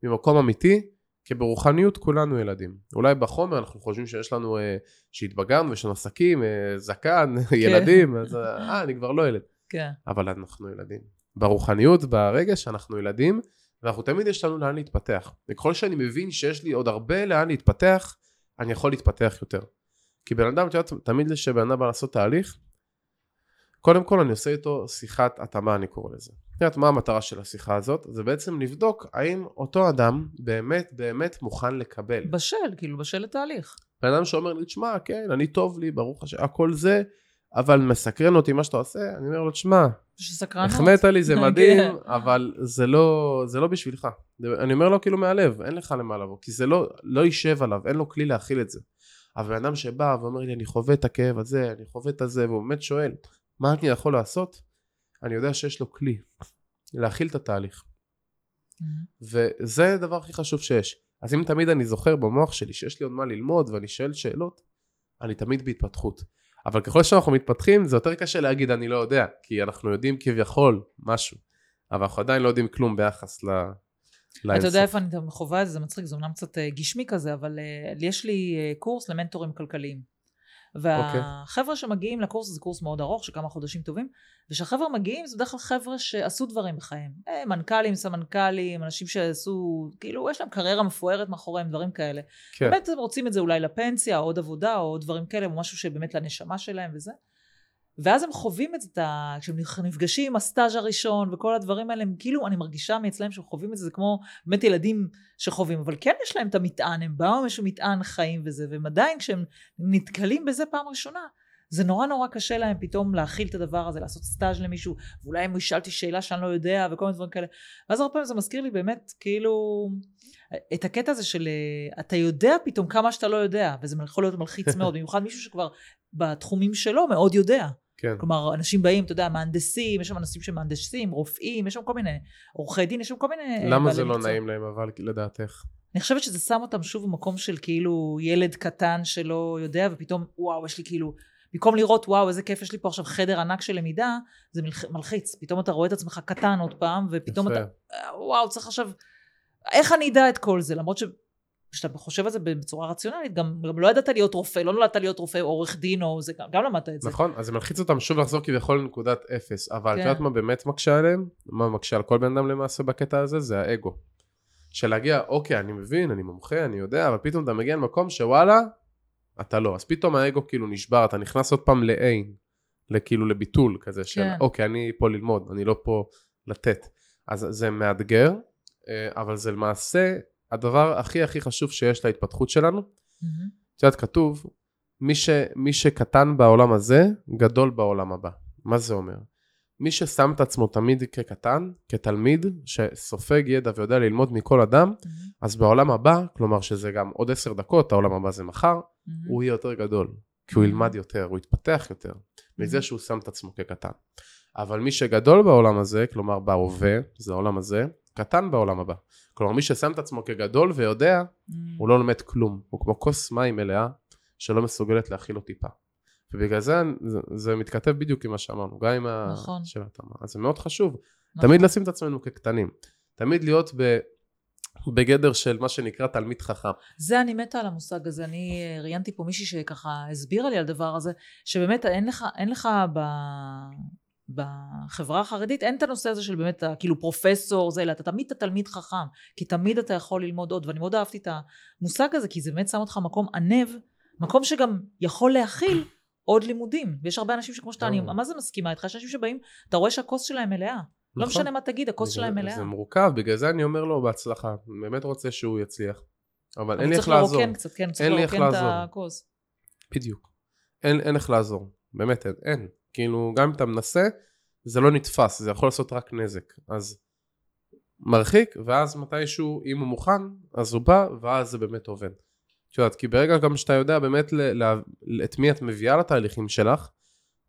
ממקום אמיתי, כי ברוחניות כולנו ילדים. אולי בחומר אנחנו חושבים שיש לנו, אה, שהתבגרנו, יש לנו עסקים, אה, זקן, ילדים, אז אה, אני כבר לא ילד. כן. אבל אנחנו ילדים. ברוחניות, ברגש, אנחנו ילדים, ואנחנו תמיד יש לנו לאן להתפתח. וככל שאני מבין שיש לי עוד הרבה לאן להתפתח, אני יכול להתפתח יותר. כי בן אדם, את יודעת, תמיד כשבן אדם בא לעשות תהליך, קודם כל אני עושה איתו שיחת התאמה, אני קורא לזה. את יודעת מה המטרה של השיחה הזאת? זה בעצם לבדוק האם אותו אדם באמת באמת מוכן לקבל. בשל, כאילו, בשל לתהליך. בן אדם שאומר לי, תשמע, כן, אני טוב לי, ברוך השם, הכל זה, אבל מסקרן אותי מה שאתה עושה, אני אומר לו, תשמע. החמאת לי, זה מדהים. אבל זה לא, זה לא בשבילך. אני אומר לו כאילו מהלב, אין לך למה לבוא, כי זה לא, לא יישב עליו, אין לו כלי להכיל את זה. אבל בן אדם שבא ואומר לי, אני חווה את הכאב הזה, אני חווה את הזה, והוא באמת שואל, מה אני יכול לעשות? אני יודע שיש לו כלי להכיל את התהליך. מהמם. וזה הדבר הכי חשוב שיש. אז אם תמיד אני זוכר במוח שלי שיש לי עוד מה ללמוד ואני שואל שאלות, אני תמיד בהתפתחות. אבל ככל שאנחנו מתפתחים זה יותר קשה להגיד אני לא יודע, כי אנחנו יודעים כביכול משהו, אבל אנחנו עדיין לא יודעים כלום ביחס ל... אתה. יודע איפה אני חווה את זה, זה מצחיק, זה אומנם קצת אה, גשמי כזה, אבל אה, יש לי אה, קורס למנטורים כלכליים. והחבר'ה שמגיעים לקורס זה קורס מאוד ארוך, של כמה חודשים טובים, וכשהחבר'ה מגיעים זה בדרך כלל חבר'ה שעשו דברים בחייהם. אה, מנכ"לים, סמנכ"לים, אנשים שעשו, כאילו, יש להם קריירה מפוארת מאחוריהם, דברים כאלה. כן, באמת הם רוצים את זה אולי לפנסיה, או עוד עבודה, או עוד דברים כאלה, או משהו שבאמת לנשמה שלהם וזה. ואז הם חווים את זה, כשהם נפגשים עם הסטאז' הראשון וכל הדברים האלה, הם כאילו, אני מרגישה מאצלם שהם חווים את זה, זה כמו באמת ילדים שחווים, אבל כן יש להם את המטען, הם באו עם איזשהו מטען חיים וזה, והם עדיין כשהם נתקלים בזה פעם ראשונה, זה נורא נורא קשה להם פתאום להכיל את הדבר הזה, לעשות סטאז' למישהו, ואולי אם אותי שאלה שאני לא יודע, וכל מיני דברים כאלה. ואז הרבה פעמים זה מזכיר לי באמת, כאילו, את הקטע הזה של אה, אתה יודע פתאום כמה שאתה לא יודע, וזה יכול להיות מלחיץ מאוד, במיוחד מישהו שכבר בתחומים שלו מאוד יודע. כן. כלומר, אנשים באים, אתה יודע, מהנדסים, יש שם אנשים שמהנדסים, רופאים, יש שם כל מיני, עורכי דין, יש שם כל מיני... אה, למה זה לא מקצוע. נעים להם אבל לדעתך? אני חושבת שזה שם אותם שוב במקום של כאילו ילד קטן שלא יודע, ופתאום, וואו, יש לי כאילו... במקום לראות, וואו, איזה כיף, יש לי פה עכשיו חדר ענק של למידה, זה מלח- מלחיץ. פתאום אתה רואה את עצמך קטן עוד פעם, ופתאום יפה. אתה, וואו, צריך עכשיו... איך אני אדע את כל זה? למרות ש... כשאתה חושב על זה בצורה רציונלית, גם, גם לא ידעת להיות רופא, לא נולדת להיות רופא או עורך דין, או זה, גם, גם למדת את זה. נכון, אז זה מלחיץ אותם שוב לחזור כביכול לנקודת אפס, אבל את כן. יודעת מה באמת מקשה עליהם? מה מקשה על כל בן אדם למעשה בקטע הזה? זה האגו. של להגיע, אוקיי, אני מבין, אני מומחה, אני יודע, אבל פתאום אתה מגיע למקום שוואלה, אתה לא. אז פתאום האגו כאילו נשבר, אתה נכנס עוד פעם לאין, לכאילו לביטול כזה של, כן. אוקיי, אני פה ללמוד, אני לא פה לתת. אז זה מאתגר, אה, אבל זה למעשה הדבר הכי הכי חשוב שיש להתפתחות שלנו. את יודעת, כתוב, מי, ש, מי שקטן בעולם הזה, גדול בעולם הבא. מה זה אומר? מי ששם את עצמו תמיד כקטן, כתלמיד, שסופג ידע ויודע ללמוד מכל אדם, אז בעולם הבא, כלומר שזה גם עוד עשר דקות, העולם הבא זה מחר, הוא יהיה יותר גדול, כי הוא ילמד יותר, הוא יתפתח יותר, מזה שהוא שם את עצמו כקטן. אבל מי שגדול בעולם הזה, כלומר בהווה, זה העולם הזה, קטן בעולם הבא. כלומר מי ששם את עצמו כגדול ויודע, הוא לא לומד כלום, הוא כמו כוס מים מלאה שלא מסוגלת להכיל לו טיפה. ובגלל זה, זה זה מתכתב בדיוק עם מה שאמרנו, גם עם נכון. השאלה. אז זה מאוד חשוב, נכון. תמיד לשים את עצמנו כקטנים. תמיד להיות ב, בגדר של מה שנקרא תלמיד חכם. זה אני מתה על המושג הזה. אני אה, ראיינתי פה מישהי שככה הסבירה לי על הדבר הזה, שבאמת אין לך, אין לך ב... בחברה החרדית אין את הנושא הזה של באמת ה- כאילו פרופסור זה אלא אתה תמיד אתה תלמיד חכם כי תמיד אתה יכול ללמוד עוד ואני מאוד אהבתי את המושג הזה כי זה באמת שם אותך מקום ענב מקום שגם יכול להכיל עוד לימודים ויש הרבה אנשים שכמו שאתה אני. מה זה מסכימה איתך יש אנשים שבאים אתה רואה שהכוס שלהם מלאה לא נכון. משנה מה תגיד הכוס שלהם מלאה זה מורכב, בגלל זה אני אומר לו בהצלחה. באמת רוצה שהוא יצליח. אבל אין לי איך צריך לעזור. לרוקן קצת כן צריך לרוקן את. הכוס בדיוק. אין, אין איך לעזור. באמת אין. אין. כאילו, גם אם אתה מנסה, זה לא נתפס, זה יכול לעשות רק נזק. אז מרחיק, ואז מתישהו, אם הוא מוכן, אז הוא בא, ואז זה באמת עובד. את יודעת, כי ברגע גם שאתה יודע באמת ל- ל- את מי את מביאה לתהליכים שלך,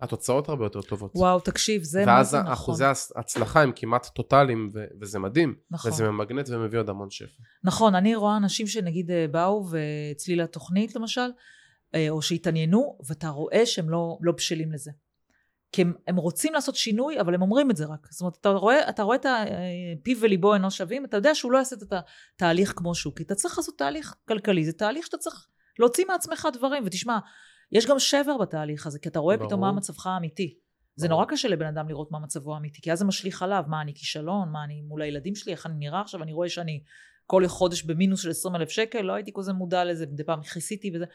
התוצאות הרבה יותר טובות. וואו תקשיב זה מה ואז זה נכון אחוזי ההצלחה הם כמעט טוטאליים, ו- וזה מדהים. נכון. וזה ממגנט ומביא עוד המון שפע. נכון, אני רואה אנשים שנגיד אה, באו ואצלי לתוכנית למשל, אה, או שהתעניינו, ואתה רואה שהם לא, לא בשלים לזה. כי הם, הם רוצים לעשות שינוי, אבל הם אומרים את זה רק. זאת אומרת, אתה רואה, אתה רואה את הפיו וליבו אינו שווים, אתה יודע שהוא לא יעשה את התהליך כמו שהוא, כי אתה צריך לעשות תהליך כלכלי, זה תהליך שאתה צריך להוציא מעצמך דברים, ותשמע, יש גם שבר בתהליך הזה, כי אתה רואה ברור. פתאום מה מצבך האמיתי. זה. נורא קשה לבן אדם לראות מה מצבו האמיתי, כי אז זה משליך עליו, מה אני כישלון, מה אני מול הילדים שלי, איך אני נראה עכשיו, אני רואה שאני כל חודש במינוס של 20 אלף שקל, לא הייתי כזה מודע לזה, מדי פעם כיסיתי וזה.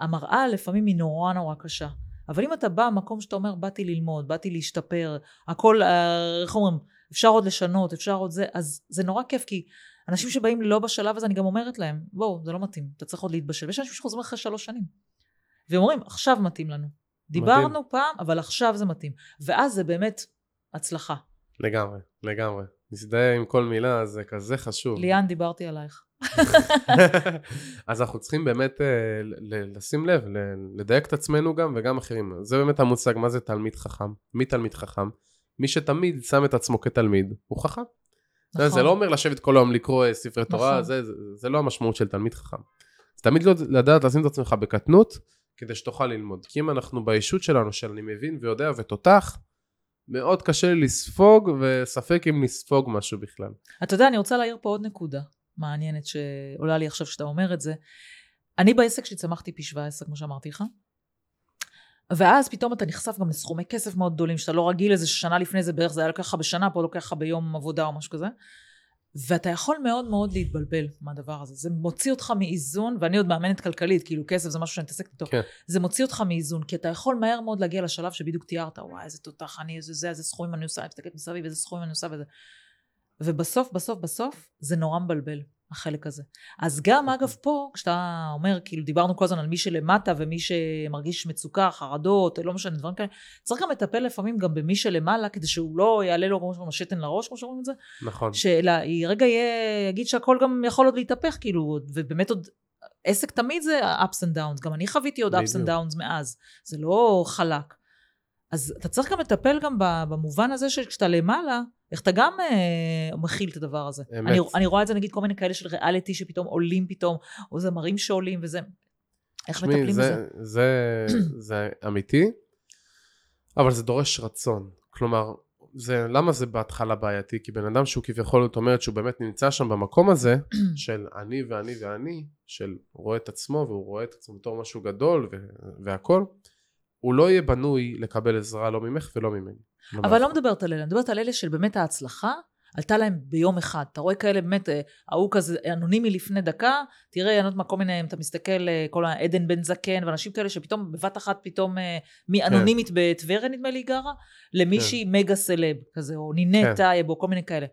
המראה לפעמים היא נורא נורא קשה. אבל אם אתה בא ממקום שאתה אומר, באתי ללמוד, באתי להשתפר, הכל, אה, איך אומרים, אפשר עוד לשנות, אפשר עוד זה, אז זה נורא כיף, כי אנשים שבאים לא בשלב הזה, אני גם אומרת להם, בואו, זה לא מתאים, אתה צריך עוד להתבשל. ויש אנשים שחוזרים אחרי שלוש שנים. והם אומרים, עכשיו מתאים לנו. דיברנו פעם, אבל עכשיו זה מתאים. ואז זה באמת הצלחה. לגמרי, לגמרי. מזדהה עם כל מילה, זה כזה חשוב. ליאן, דיברתי עלייך. אז אנחנו צריכים באמת אה, לשים לב, לדייק את עצמנו גם וגם אחרים. זה באמת המושג, מה זה תלמיד חכם? מי תלמיד חכם? מי שתמיד שם את עצמו כתלמיד, הוא חכם. נכון. זה לא אומר לשבת כל היום לקרוא אה, ספרי תורה, נכון. זה, זה, זה לא המשמעות של תלמיד חכם. זה תמיד לא- לדעת לשים את עצמך בקטנות, כדי שתוכל ללמוד. כי אם אנחנו בישות שלנו, של אני מבין ויודע ותותח, מאוד קשה לי לספוג, וספק אם נספוג משהו בכלל. אתה יודע, אני רוצה להעיר פה עוד נקודה מעניינת שעולה לי עכשיו שאתה אומר את זה. אני בעסק שלי צמחתי פי 17, כמו שאמרתי לך. ואז פתאום אתה נחשף גם לסכומי כסף מאוד גדולים, שאתה לא רגיל לזה, ששנה לפני זה בערך זה היה לוקח לך בשנה, פה לוקח לך ביום עבודה או משהו כזה. ואתה יכול מאוד מאוד להתבלבל מהדבר הזה. זה מוציא אותך מאיזון, ואני עוד מאמנת כלכלית, כאילו כסף זה משהו שאני מתעסקת איתו. כן. זה מוציא אותך מאיזון, כי אתה יכול מהר מאוד להגיע לשלב שבדיוק תיארת, וואי, איזה תותח אני, איזה זה, איזה סכומים אני עושה, אני מסתכלת מסביב, איזה סכומים אני עושה וזה. ובסוף, בסוף, בסוף, זה נורא מבלבל, החלק הזה. אז גם, אגב, פה, כשאתה אומר, כאילו, דיברנו כל הזמן על מי שלמטה ומי שמרגיש מצוקה, חרדות, לא משנה, דברים כאלה, צריך גם לטפל לפעמים גם במי שלמעלה, כדי שהוא לא יעלה לו כמו שאומרים, שתן לראש, כמו שאומרים את זה, נכון. שאלה, היא רגע יהיה, יגיד שהכל גם יכול עוד להתהפך, כאילו, ובאמת עוד, עסק תמיד זה ups and downs, גם אני חוויתי עוד ups and downs מאז, זה לא חלק. אז אתה צריך גם לטפל גם במובן הזה שכשאתה למעלה, איך אתה גם אה, מכיל את הדבר הזה. אמת. אני, אני רואה את זה נגיד כל מיני כאלה של ריאליטי שפתאום עולים פתאום, או זמרים שעולים וזה. איך תשמעי, מטפלים בזה? זה, זה, זה אמיתי, אבל זה דורש רצון. כלומר, זה, למה זה בהתחלה בעייתי? כי בן אדם שהוא כביכול, זאת אומרת שהוא באמת נמצא שם במקום הזה, של אני ואני ואני, של רואה את עצמו והוא רואה את עצמו בתור משהו גדול ו- והכל, הוא לא יהיה בנוי לקבל עזרה לא ממך ולא ממני. אבל לא מדברת על אלה, אני מדברת על אלה של באמת ההצלחה, עלתה להם ביום אחד. אתה רואה כאלה באמת, אה, ההוא כזה אנונימי לפני דקה, תראה, אני לא יודעת מה, כל מיני, אם אתה מסתכל, אה, כל העדן בן זקן, ואנשים כאלה שפתאום, בבת אחת פתאום, אה, מאנונימית בטבריה נדמה לי גרה, למישהי מגה סלב כזה, או נינת כן. או כל מיני כאלה.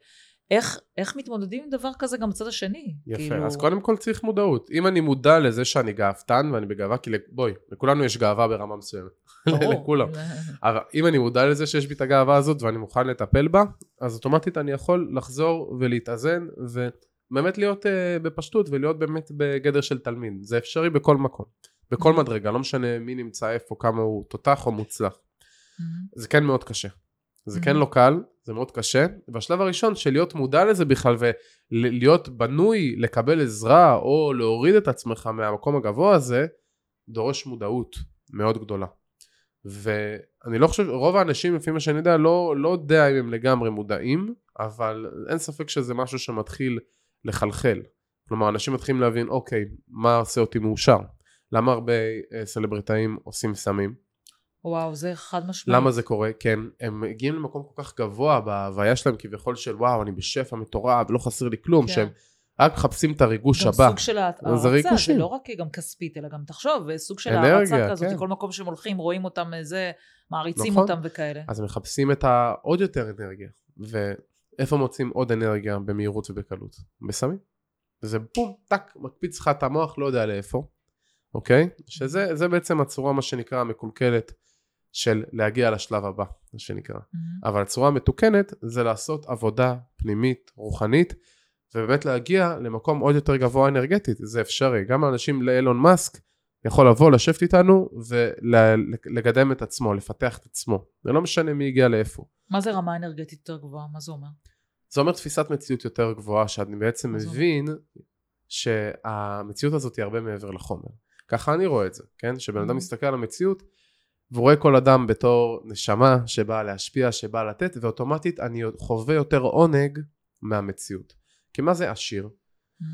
איך, איך מתמודדים עם דבר כזה גם בצד השני? יפה, כאילו... אז קודם כל צריך מודעות. אם אני מודע לזה שאני גאוותן ואני בגאווה, כי בואי, לכולנו יש גאווה ברמה מסוימת. לכולם. אבל אם אני מודע לזה שיש בי את הגאווה הזאת ואני מוכן לטפל בה, אז אוטומטית אני יכול לחזור ולהתאזן ובאמת להיות uh, בפשטות ולהיות באמת בגדר של תלמיד. זה אפשרי בכל מקום, בכל Mhm. מדרגה, לא משנה מי נמצא איפה, כמה הוא תותח או מוצלח. מהמם. זה כן מאוד קשה. זה. כן לא קל, זה מאוד קשה. והשלב הראשון של להיות מודע לזה בכלל ולהיות בנוי לקבל עזרה או להוריד את עצמך מהמקום הגבוה הזה, דורש מודעות מאוד גדולה. ואני לא חושב, רוב האנשים לפי מה שאני יודע לא, לא יודע אם הם לגמרי מודעים, אבל אין ספק שזה משהו שמתחיל לחלחל. כלומר אנשים מתחילים להבין אוקיי, מה עושה אותי מאושר? למה הרבה אה, סלבריטאים עושים סמים? וואו, זה חד משמעית. למה זה קורה? כן, הם מגיעים למקום כל כך גבוה בהוויה שלהם כביכול של וואו אני בשפע מטורף ולא חסר לי כלום, כן. שהם רק מחפשים את הריגוש גם הבא. סוג של ההערצה, זה זה. לא רק גם כספית, אלא גם תחשוב, סוג של הערצה כזאת, כן. כל מקום שהם הולכים, רואים אותם, אה, זה, מעריצים נכון. אותם וכאלה. אז מחפשים את העוד יותר אנרגיה. ואיפה מוצאים עוד אנרגיה במהירות ובקלות? בסמים. וזה בום, טאק, מקפיץ לך את המוח לא יודע לאיפה, אוקיי? שזה זה בעצם הצורה מה שנקרא המקולקלת של להגיע לשלב הבא, מה שנקרא. מהמם. אבל הצורה המתוקנת זה לעשות עבודה פנימית, רוחנית, ובאמת להגיע למקום עוד יותר גבוה אנרגטית, זה אפשרי. גם האנשים לאילון מאסק יכול לבוא, לשבת איתנו ולקדם את עצמו, לפתח את עצמו. זה לא משנה מי הגיע לאיפה. מה זה רמה אנרגטית יותר גבוהה? מה זה אומר? זה אומר תפיסת מציאות יותר גבוהה, שאני בעצם? מבין שהמציאות הזאת היא הרבה מעבר לחומר. ככה אני רואה את זה, כן? שבן אדם Mhm. מסתכל על המציאות והוא רואה כל אדם בתור נשמה שבאה להשפיע, שבאה לתת, ואוטומטית אני חווה יותר עונג מהמציאות. כי מה זה עשיר? מהמם.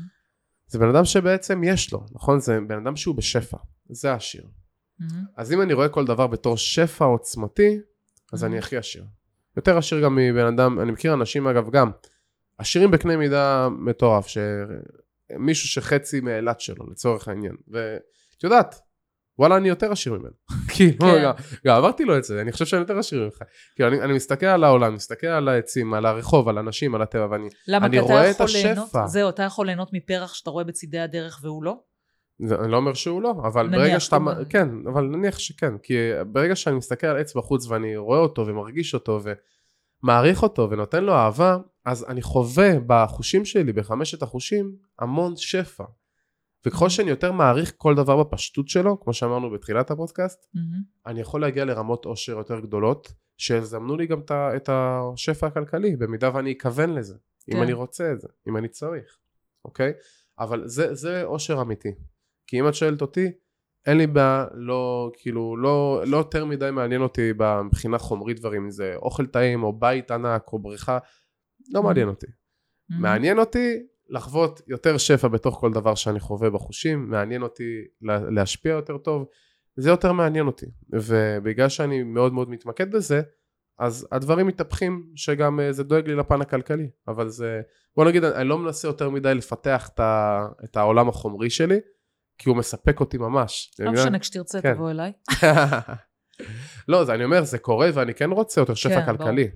זה בן אדם שבעצם יש לו, נכון? זה בן אדם שהוא בשפע, זה עשיר. מהמם. אז אם אני רואה כל דבר בתור שפע עוצמתי, אז. אני הכי עשיר. יותר עשיר גם מבן אדם, אני מכיר אנשים אגב גם, עשירים בקנה מידה מטורף, שמישהו שחצי מאילת שלו לצורך העניין, ואת יודעת, וואלה אני יותר עשיר ממנו, כאילו, כן. גם, עברתי לו את זה, אני חושב שאני יותר עשיר ממך, כאילו אני, אני מסתכל על העולם, מסתכל על העצים, על הרחוב, על אנשים, על הטבע, ואני, למה? אני רואה את ליהנות- השפע. זהו, אתה יכול ליהנות מפרח שאתה רואה בצידי הדרך והוא לא? זה- אני לא אומר שהוא לא, אבל ברגע שאתה, כן, אבל נניח שכן, כי ברגע שאני מסתכל על עץ בחוץ ואני רואה אותו ומרגיש אותו ומעריך אותו ונותן לו אהבה, אז אני חווה בחושים שלי, בחמשת החושים, המון שפע. וככל שאני יותר מעריך כל דבר בפשטות שלו, כמו שאמרנו בתחילת הפודקאסט, מהמם. אני יכול להגיע לרמות עושר יותר גדולות, שיזמנו לי גם את השפע הכלכלי, במידה ואני אכוון לזה, אם כן. אני רוצה את זה, אם אני צריך, אוקיי? אבל זה, זה עושר אמיתי. כי אם את שואלת אותי, אין לי בעיה, לא, כאילו, לא, לא יותר מדי מעניין אותי מבחינה חומרית דברים, אם זה אוכל טעים, או בית ענק, או בריכה, לא Mhm. מעניין אותי. מהמם. מעניין אותי לחוות יותר שפע בתוך כל דבר שאני חווה בחושים, מעניין אותי לה- להשפיע יותר טוב, זה יותר מעניין אותי. ובגלל שאני מאוד מאוד מתמקד בזה, אז הדברים מתהפכים שגם אה, זה דואג לי לפן הכלכלי. אבל זה, בוא נגיד, אני לא מנסה יותר מדי לפתח את, ה, את העולם החומרי שלי, כי הוא מספק אותי ממש. לא משנה, כשתרצה כן. תבוא אליי. לא, זה אני אומר, זה קורה ואני כן רוצה יותר שפע כן, כלכלי.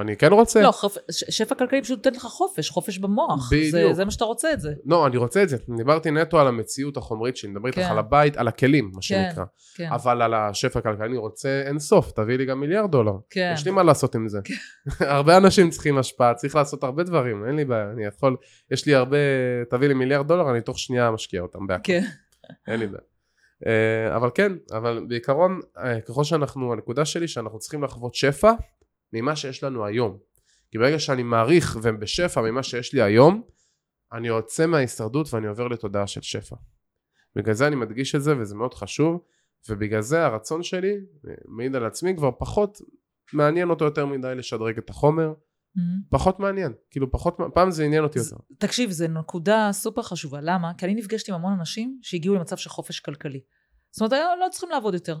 אני כן רוצה. לא, חופ- שפע כלכלי פשוט נותן לך חופש, חופש במוח. זה- בדיוק. זה מה שאתה רוצה את זה. לא, אני רוצה את זה. דיברתי נטו על המציאות החומרית שלי, אני מדבר איתך כן. על הבית, על הכלים, מה כן, שנקרא. כן, אבל על השפע הכלכלי אני רוצה אין סוף, תביא לי גם מיליארד דולר. כן. יש לי מה לעשות עם זה. הרבה אנשים צריכים השפעה, צריך לעשות הרבה דברים, אין לי בעיה, אני יכול, יש לי הרבה, תביא לי מיליארד דולר, אני תוך שנייה משקיע אותם בהכל, כן. אין לי בעיה. אה, אבל כן, אבל בעיקרון, אה, ככל שאנחנו, הנקודה שלי שאנחנו צריכים לחוות שפע ממה שיש לנו היום. כי ברגע שאני מעריך ובשפע ממה שיש לי היום, אני יוצא מההישרדות ואני עובר לתודעה של שפע. בגלל זה אני מדגיש את זה וזה מאוד חשוב, ובגלל זה הרצון שלי, אה, מעיד על עצמי, כבר פחות מעניין אותו יותר מדי לשדרג את החומר, מהמם. פחות מעניין, כאילו פחות, פעם זה עניין אותי יותר. תקשיב, זו נקודה סופר חשובה. למה? כי אני נפגשת עם המון אנשים שהגיעו למצב של חופש כלכלי. זאת אומרת, לא צריכים לעבוד יותר.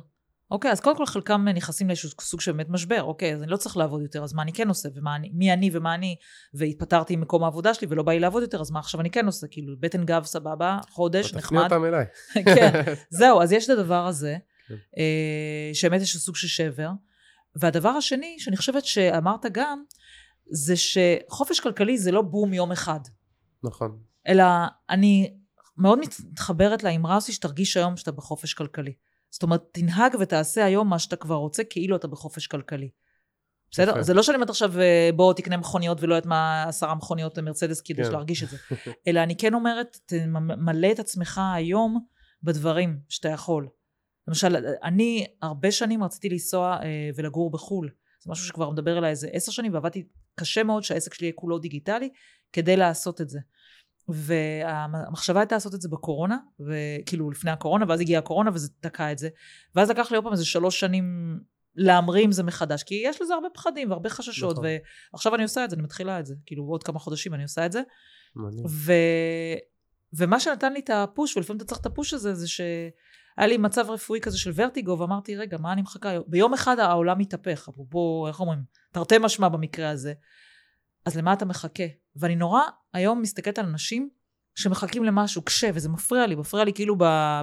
אוקיי, אז קודם כל חלקם נכנסים לאיזשהו סוג של באמת משבר. אוקיי, אז אני לא צריך לעבוד יותר, אז מה אני כן עושה? ומי אני, ומה אני? והתפטרתי ממקום העבודה שלי ולא בא לי לעבוד יותר, אז מה עכשיו אני כן עושה? כאילו, בטן גב סבבה, חודש, תפני נחמד. אותם אליי. כן, זהו, אז יש את הדבר הזה, כן. אה, שבאמת יש סוג של שבר. והדבר השני, שאני חושבת שאמרת גם, זה שחופש כלכלי זה לא בום יום אחד, נכון. אלא אני מאוד מתחברת לאמרה הזו שתרגיש היום שאתה בחופש כלכלי. זאת אומרת, תנהג ותעשה היום מה שאתה כבר רוצה, כאילו אתה בחופש כלכלי. בסדר? זה לא שאני אומרת עכשיו, אה, בוא תקנה מכוניות ולא יודעת מה עשרה מכוניות מרצדס כדי כן. להרגיש את זה. אלא אני כן אומרת, תמלא את עצמך היום בדברים שאתה יכול. למשל, אני הרבה שנים רציתי לנסוע אה, ולגור בחו"ל. זה משהו שכבר מדבר אליי איזה עשר שנים, ועבדתי קשה מאוד שהעסק שלי יהיה כולו דיגיטלי, כדי לעשות את זה. והמחשבה הייתה לעשות את זה בקורונה, וכאילו לפני הקורונה, ואז הגיעה הקורונה וזה תקע את זה. ואז לקח לי עוד פעם איזה שלוש שנים להמריא עם זה מחדש, כי יש לזה הרבה פחדים והרבה חששות, נכון. ועכשיו אני עושה את זה, אני מתחילה את זה. כאילו עוד כמה חודשים אני עושה את זה. ו... ומה שנתן לי את הפוש, ולפעמים אתה צריך את הפוש הזה, זה שהיה לי מצב רפואי כזה של ורטיגו, ואמרתי, רגע, מה אני מחכה? ביום אחד העולם מתהפך, אפרופו, איך אומרים, תרתי משמע במקרה הזה. אז למה אתה מחכה? ואני נורא היום מסתכלת על אנשים שמחכים למשהו, קשה, וזה מפריע לי, מפריע לי כאילו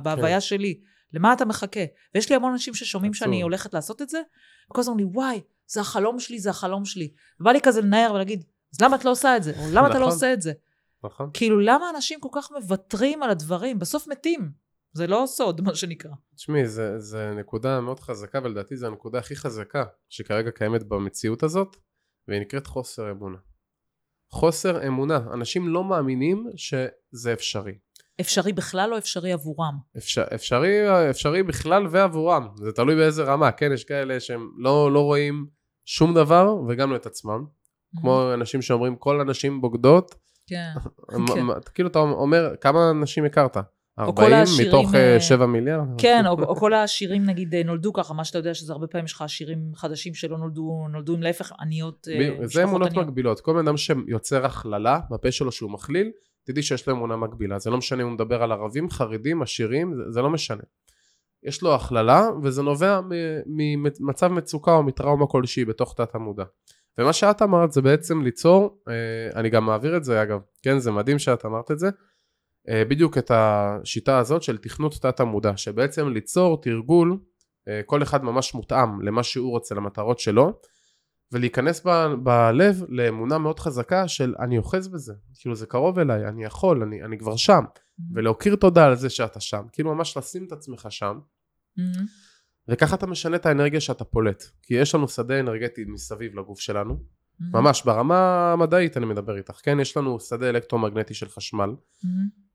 בהוויה שלי. למה אתה מחכה? ויש לי המון אנשים ששומעים עצוב. שאני הולכת לעשות את זה, וכל הזמן אומרים לי, וואי, זה החלום שלי, זה החלום שלי. ובא לי כזה לנער ולהגיד, אז למה את לא עושה את זה? או למה אתה לא נכון. עושה את זה? נכון. כאילו, למה אנשים כל כך מוותרים על הדברים? בסוף מתים. זה לא סוד, מה שנקרא. תשמעי, זה, זה נקודה מאוד חזקה, ולדעתי זו הנקודה הכי חזקה שכרגע קיימת במציאות הזאת, והיא נקראת חוסר אמונה. חוסר אמונה. אנשים לא מאמינים שזה אפשרי. אפשרי בכלל או אפשרי עבורם? אפשר, אפשרי, אפשרי בכלל ועבורם. זה תלוי באיזה רמה, כן? יש כאלה שהם לא, לא רואים שום דבר, וגם לא את עצמם. כמו אנשים שאומרים, כל הנשים בוגדות. כן. כן. כאילו אתה אומר, כמה נשים הכרת? כל 40 העשירים, מתוך אה, אה, 7 מיליארד? כן, או, או כל העשירים נגיד אה, נולדו ככה, מה שאתה יודע שזה הרבה פעמים יש לך עשירים חדשים שלא נולדו, נולדו עם להפך עניות, אה, זה אמונות. מקבילות. כל בן אדם שיוצר הכללה בפה שלו שהוא מכליל, תדעי שיש לו אמונה מקבילה. זה לא משנה אם הוא מדבר על ערבים, חרדים, עשירים, זה, זה לא משנה. יש לו הכללה, וזה נובע ממצב מצוקה או מטראומה כלשהי בתוך תת המודע. ומה שאת אמרת זה בעצם ליצור, אה, אני גם מעביר את זה אגב, כן זה מדהים שאת אמרת את זה, אה, בדיוק את השיטה הזאת של תכנות תת המודע, שבעצם ליצור תרגול, אה, כל אחד ממש מותאם למה שהוא רוצה, למטרות שלו, ולהיכנס ב, בלב לאמונה מאוד חזקה של אני אוחז בזה, כאילו זה קרוב אליי, אני יכול, אני, אני כבר שם, ולהכיר תודה על זה שאתה שם, כאילו ממש לשים את עצמך שם, מהמם. וככה אתה משנה את האנרגיה שאתה פולט, כי יש לנו שדה אנרגטי מסביב לגוף שלנו. ממש ברמה המדעית אני מדבר איתך, כן? יש לנו שדה אלקטרומגנטי של חשמל.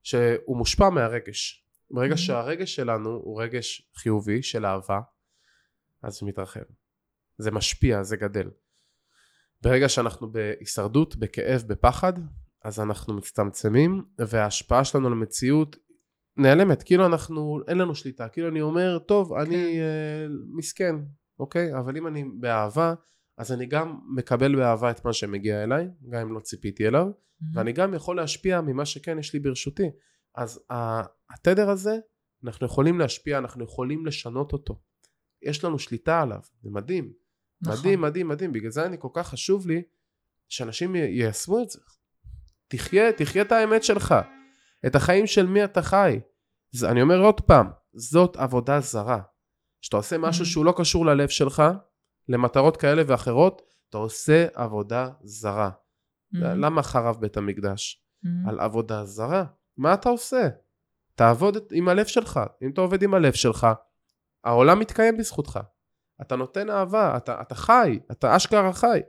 שהוא מושפע מהרגש. ברגע. שהרגש שלנו הוא רגש חיובי של אהבה, אז זה מתרחב. זה משפיע, זה גדל. ברגע שאנחנו בהישרדות, בכאב, בפחד, אז אנחנו מצטמצמים, וההשפעה שלנו למציאות נעלמת. כאילו אנחנו, אין לנו שליטה. כאילו אני אומר, טוב, אני אה, מסכן, אוקיי? אבל אם אני באהבה, אז אני גם מקבל באהבה את מה שמגיע אליי, גם אם לא ציפיתי אליו. מהמם. ואני גם יכול להשפיע ממה שכן יש לי ברשותי. אז התדר הזה, אנחנו יכולים להשפיע, אנחנו יכולים לשנות אותו. יש לנו שליטה עליו, זה מדהים. נכון. מדהים, מדהים, מדהים. בגלל זה אני כל כך חשוב לי שאנשים י- יישמו את זה. תחיה, תחיה את האמת שלך. את החיים של מי אתה חי. זה, אני אומר עוד פעם, זאת עבודה זרה. כשאתה עושה משהו Mhm. שהוא לא קשור ללב שלך, למטרות כאלה ואחרות, אתה עושה עבודה זרה. מהמם. למה חרב בית המקדש? מהמם. על עבודה זרה. מה אתה עושה? תעבוד עם הלב שלך. אם אתה עובד עם הלב שלך, העולם מתקיים בזכותך. אתה נותן אהבה, אתה, אתה חי, אתה אשכרה חי.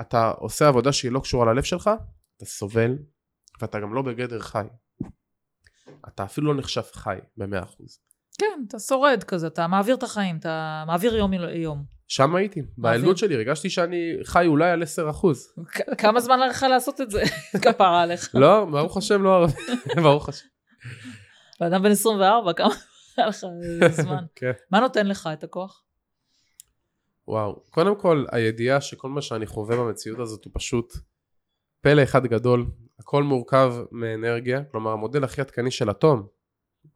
אתה עושה עבודה שהיא לא קשורה ללב שלך, אתה סובל, ואתה גם לא בגדר חי. אתה אפילו לא נחשב חי במאה אחוז. כן, אתה שורד כזה, אתה מעביר את החיים, אתה מעביר יום יום. שם הייתי, בילדות שלי, הרגשתי שאני חי אולי על 10 אחוז. כ- כמה זמן לך לעשות את זה? כפרה עליך. לא, ברוך השם לא הרבה, ברוך השם. בן אדם בן 24, כמה היה לך זמן? כן. מה נותן לך את הכוח? וואו, קודם כל הידיעה שכל מה שאני חווה במציאות הזאת הוא פשוט פלא אחד גדול, הכל מורכב מאנרגיה, כלומר המודל הכי עדכני של אטום,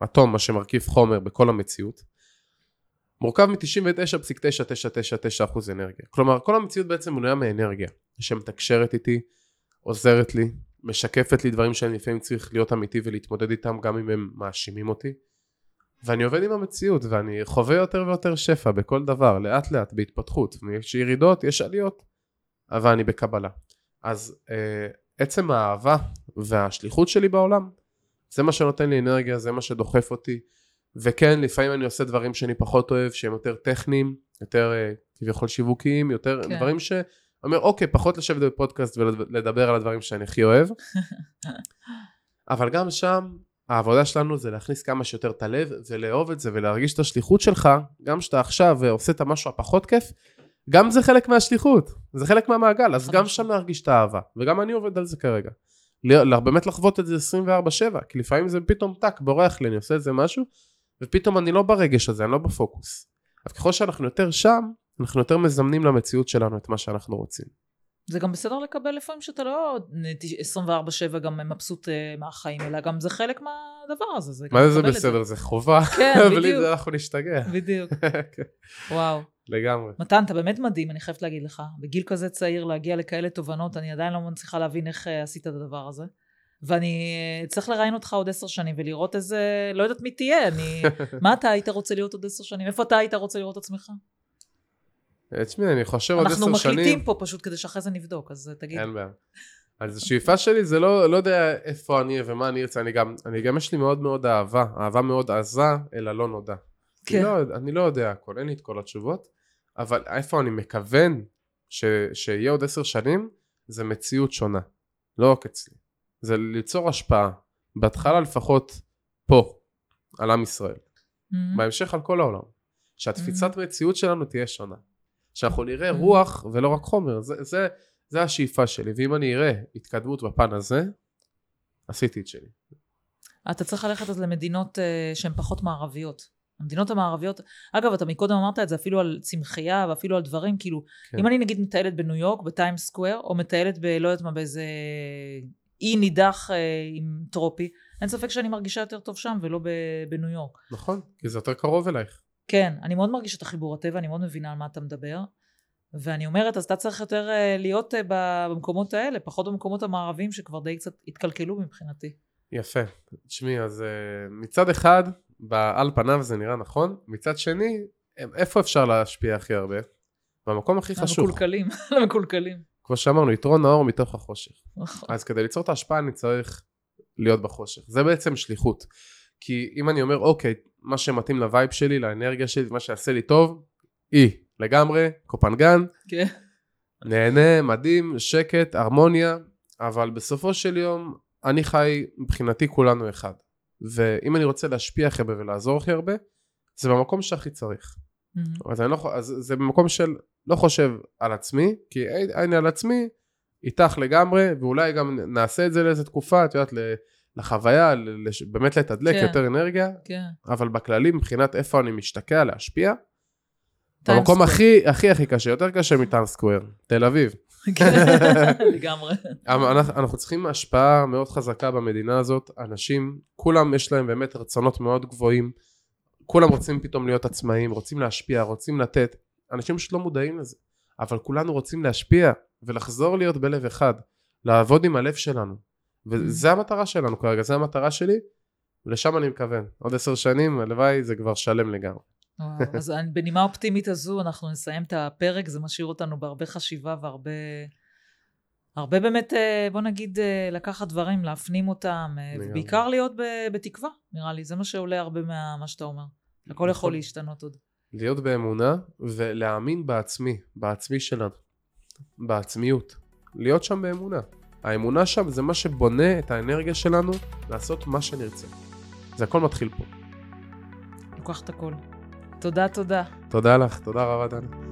אטום מה שמרכיב חומר בכל המציאות, מורכב מ-99.9999% אנרגיה, כלומר כל המציאות בעצם בנויה מאנרגיה, שמתקשרת איתי, עוזרת לי, משקפת לי דברים שאני לפעמים צריך להיות אמיתי ולהתמודד איתם גם אם הם מאשימים אותי. ואני עובד עם המציאות ואני חווה יותר ויותר שפע בכל דבר לאט לאט בהתפתחות. יש ירידות יש עליות אבל אני בקבלה. אז אה, עצם האהבה והשליחות שלי בעולם, זה מה שנותן לי אנרגיה, זה מה שדוחף אותי. וכן, לפעמים אני עושה דברים שאני פחות אוהב, שהם יותר טכניים, יותר אה, כביכול שיווקיים, יותר כן. דברים ש... אומר, אוקיי, פחות לשבת בפודקאסט ולדבר על הדברים שאני הכי אוהב. אבל גם שם, העבודה שלנו זה להכניס כמה שיותר את הלב ולאהוב את זה ולהרגיש את השליחות שלך, גם כשאתה עכשיו עושה את המשהו הפחות כיף, גם זה חלק מהשליחות, זה חלק מהמעגל, אז גם. שם להרגיש את האהבה, וגם אני עובד על זה כרגע. באמת לחוות את זה 24/7, כי לפעמים זה פתאום טאק, בורח לי, אני עושה איזה משהו, ופתאום אני לא ברגש הזה, אני לא בפוקוס. אז ככל שאנחנו יותר שם, אנחנו יותר מזמנים למציאות שלנו את מה שאנחנו רוצים. זה גם בסדר לקבל לפעמים שאתה לא 24-7 גם מבסוט אה, מהחיים, אלא גם זה חלק מהדבר הזה. זה מה זה בסדר? זה חובה, כן, בלי בדיוק. זה אנחנו נשתגע. בדיוק. כן, וואו. לגמרי. מתן, אתה באמת מדהים, אני חייבת להגיד לך. בגיל כזה צעיר להגיע לכאלה תובנות, אני עדיין לא מצליחה להבין איך אה, עשית את הדבר הזה. ואני צריך לראיין אותך עוד עשר שנים ולראות איזה, לא יודעת מי תהיה, אני... מה אתה היית רוצה להיות עוד עשר שנים? איפה אתה היית רוצה לראות עצמך? תשמעי, אני חושב עוד אנחנו עשר שנים... מקליטים פה פשוט כדי שאחרי זה נבדוק, אז תגיד. אין בעיה. אז השאיפה שלי זה לא, לא יודע איפה אני אהיה ומה אני ארצה, אני גם, אני גם יש לי מאוד מאוד אהבה, אהבה מאוד עזה אל הלא נודע. כן. אני, לא, אני לא יודע הכל, אין לי את כל התשובות, אבל איפה אני מכוון ש, שיהיה עוד עשר שנים, זה מציאות שונה, לא רק אצלי. זה ליצור השפעה, בהתחלה לפחות פה, על עם ישראל, Mhm. בהמשך על כל העולם. שהתפיסת מציאות שלנו תהיה שונה. שאנחנו נראה Mhm. רוח ולא רק חומר, זה, זה, זה השאיפה שלי, ואם אני אראה התקדמות בפן הזה, עשיתי את שלי. אתה צריך ללכת אז למדינות uh, שהן פחות מערביות. המדינות המערביות, אגב, אתה מקודם אמרת את זה אפילו על צמחייה ואפילו על דברים, כאילו, כן. אם אני נגיד מטיילת בניו יורק, בטיים סקוואר, או מטיילת ב... לא יודעת מה, באיזה אי נידח uh, עם טרופי, אין ספק שאני מרגישה יותר טוב שם ולא. בניו יורק. נכון, כי זה יותר קרוב אלייך. כן, אני מאוד מרגישה את החיבור הטבע, אני מאוד מבינה על מה אתה מדבר. ואני אומרת, אז אתה צריך יותר uh, להיות uh, במקומות האלה, פחות במקומות המערביים שכבר די קצת התקלקלו מבחינתי. יפה. תשמעי, אז uh, מצד אחד, על פניו זה נראה נכון, מצד שני, איפה אפשר להשפיע הכי הרבה? במקום הכי חשוב. למקולקלים, למקולקלים. כמו שאמרנו, יתרון האור מתוך החושך. נכון. אז כדי ליצור את ההשפעה אני צריך להיות בחושך. זה בעצם שליחות. כי אם אני אומר, אוקיי, מה שמתאים ל vibe שלי, לאנרגיה שלי, מה שיעשה לי טוב, אי, לגמרי, קופנגן, כן. נהנה, מדהים, שקט, הרמוניה, אבל בסופו של יום, אני חי, מבחינתי כולנו אחד. ואם אני רוצה להשפיע הכי הרבה ולעזור הכי הרבה, זה במקום שהכי צריך. Mhm. אז, לא, אז זה במקום של לא חושב על עצמי, כי אני על עצמי, איתך לגמרי, ואולי גם נעשה את זה לאיזה תקופה, את יודעת, לחוויה, לש- באמת לתדלק כן. יותר אנרגיה, כן. אבל בכללי מבחינת איפה אני משתקע להשפיע, במקום. הכי הכי הכי קשה, יותר קשה מטיים סקוויר, תל אביב. כן, לגמרי. אנחנו, אנחנו צריכים השפעה מאוד חזקה במדינה הזאת, אנשים, כולם יש להם באמת רצונות מאוד גבוהים, כולם רוצים פתאום להיות עצמאים, רוצים להשפיע, רוצים לתת, אנשים פשוט לא מודעים לזה, אבל כולנו רוצים להשפיע ולחזור להיות בלב אחד, לעבוד עם הלב שלנו, וזה המטרה שלנו כרגע, זה המטרה שלי, ולשם אני מכוון. עוד עשר שנים, הלוואי זה כבר שלם לגמרי. אז בנימה אופטימית הזו אנחנו נסיים את הפרק, זה משאיר אותנו בהרבה חשיבה והרבה... הרבה באמת, אה, בוא נגיד, אה, לקחת דברים, להפנים אותם, אה. ובעיקר להיות בתקווה, נראה לי. זה מה שעולה הרבה מה שאתה אומר. הכל יכול נכון. להשתנות עוד. להיות באמונה ולהאמין בעצמי, בעצמי שלנו, בעצמיות. להיות שם באמונה. האמונה שם זה מה שבונה את האנרגיה שלנו לעשות מה שנרצה. זה הכל מתחיל פה. לוקח את הכל. תודה, תודה. תודה לך, תודה רבה דנה.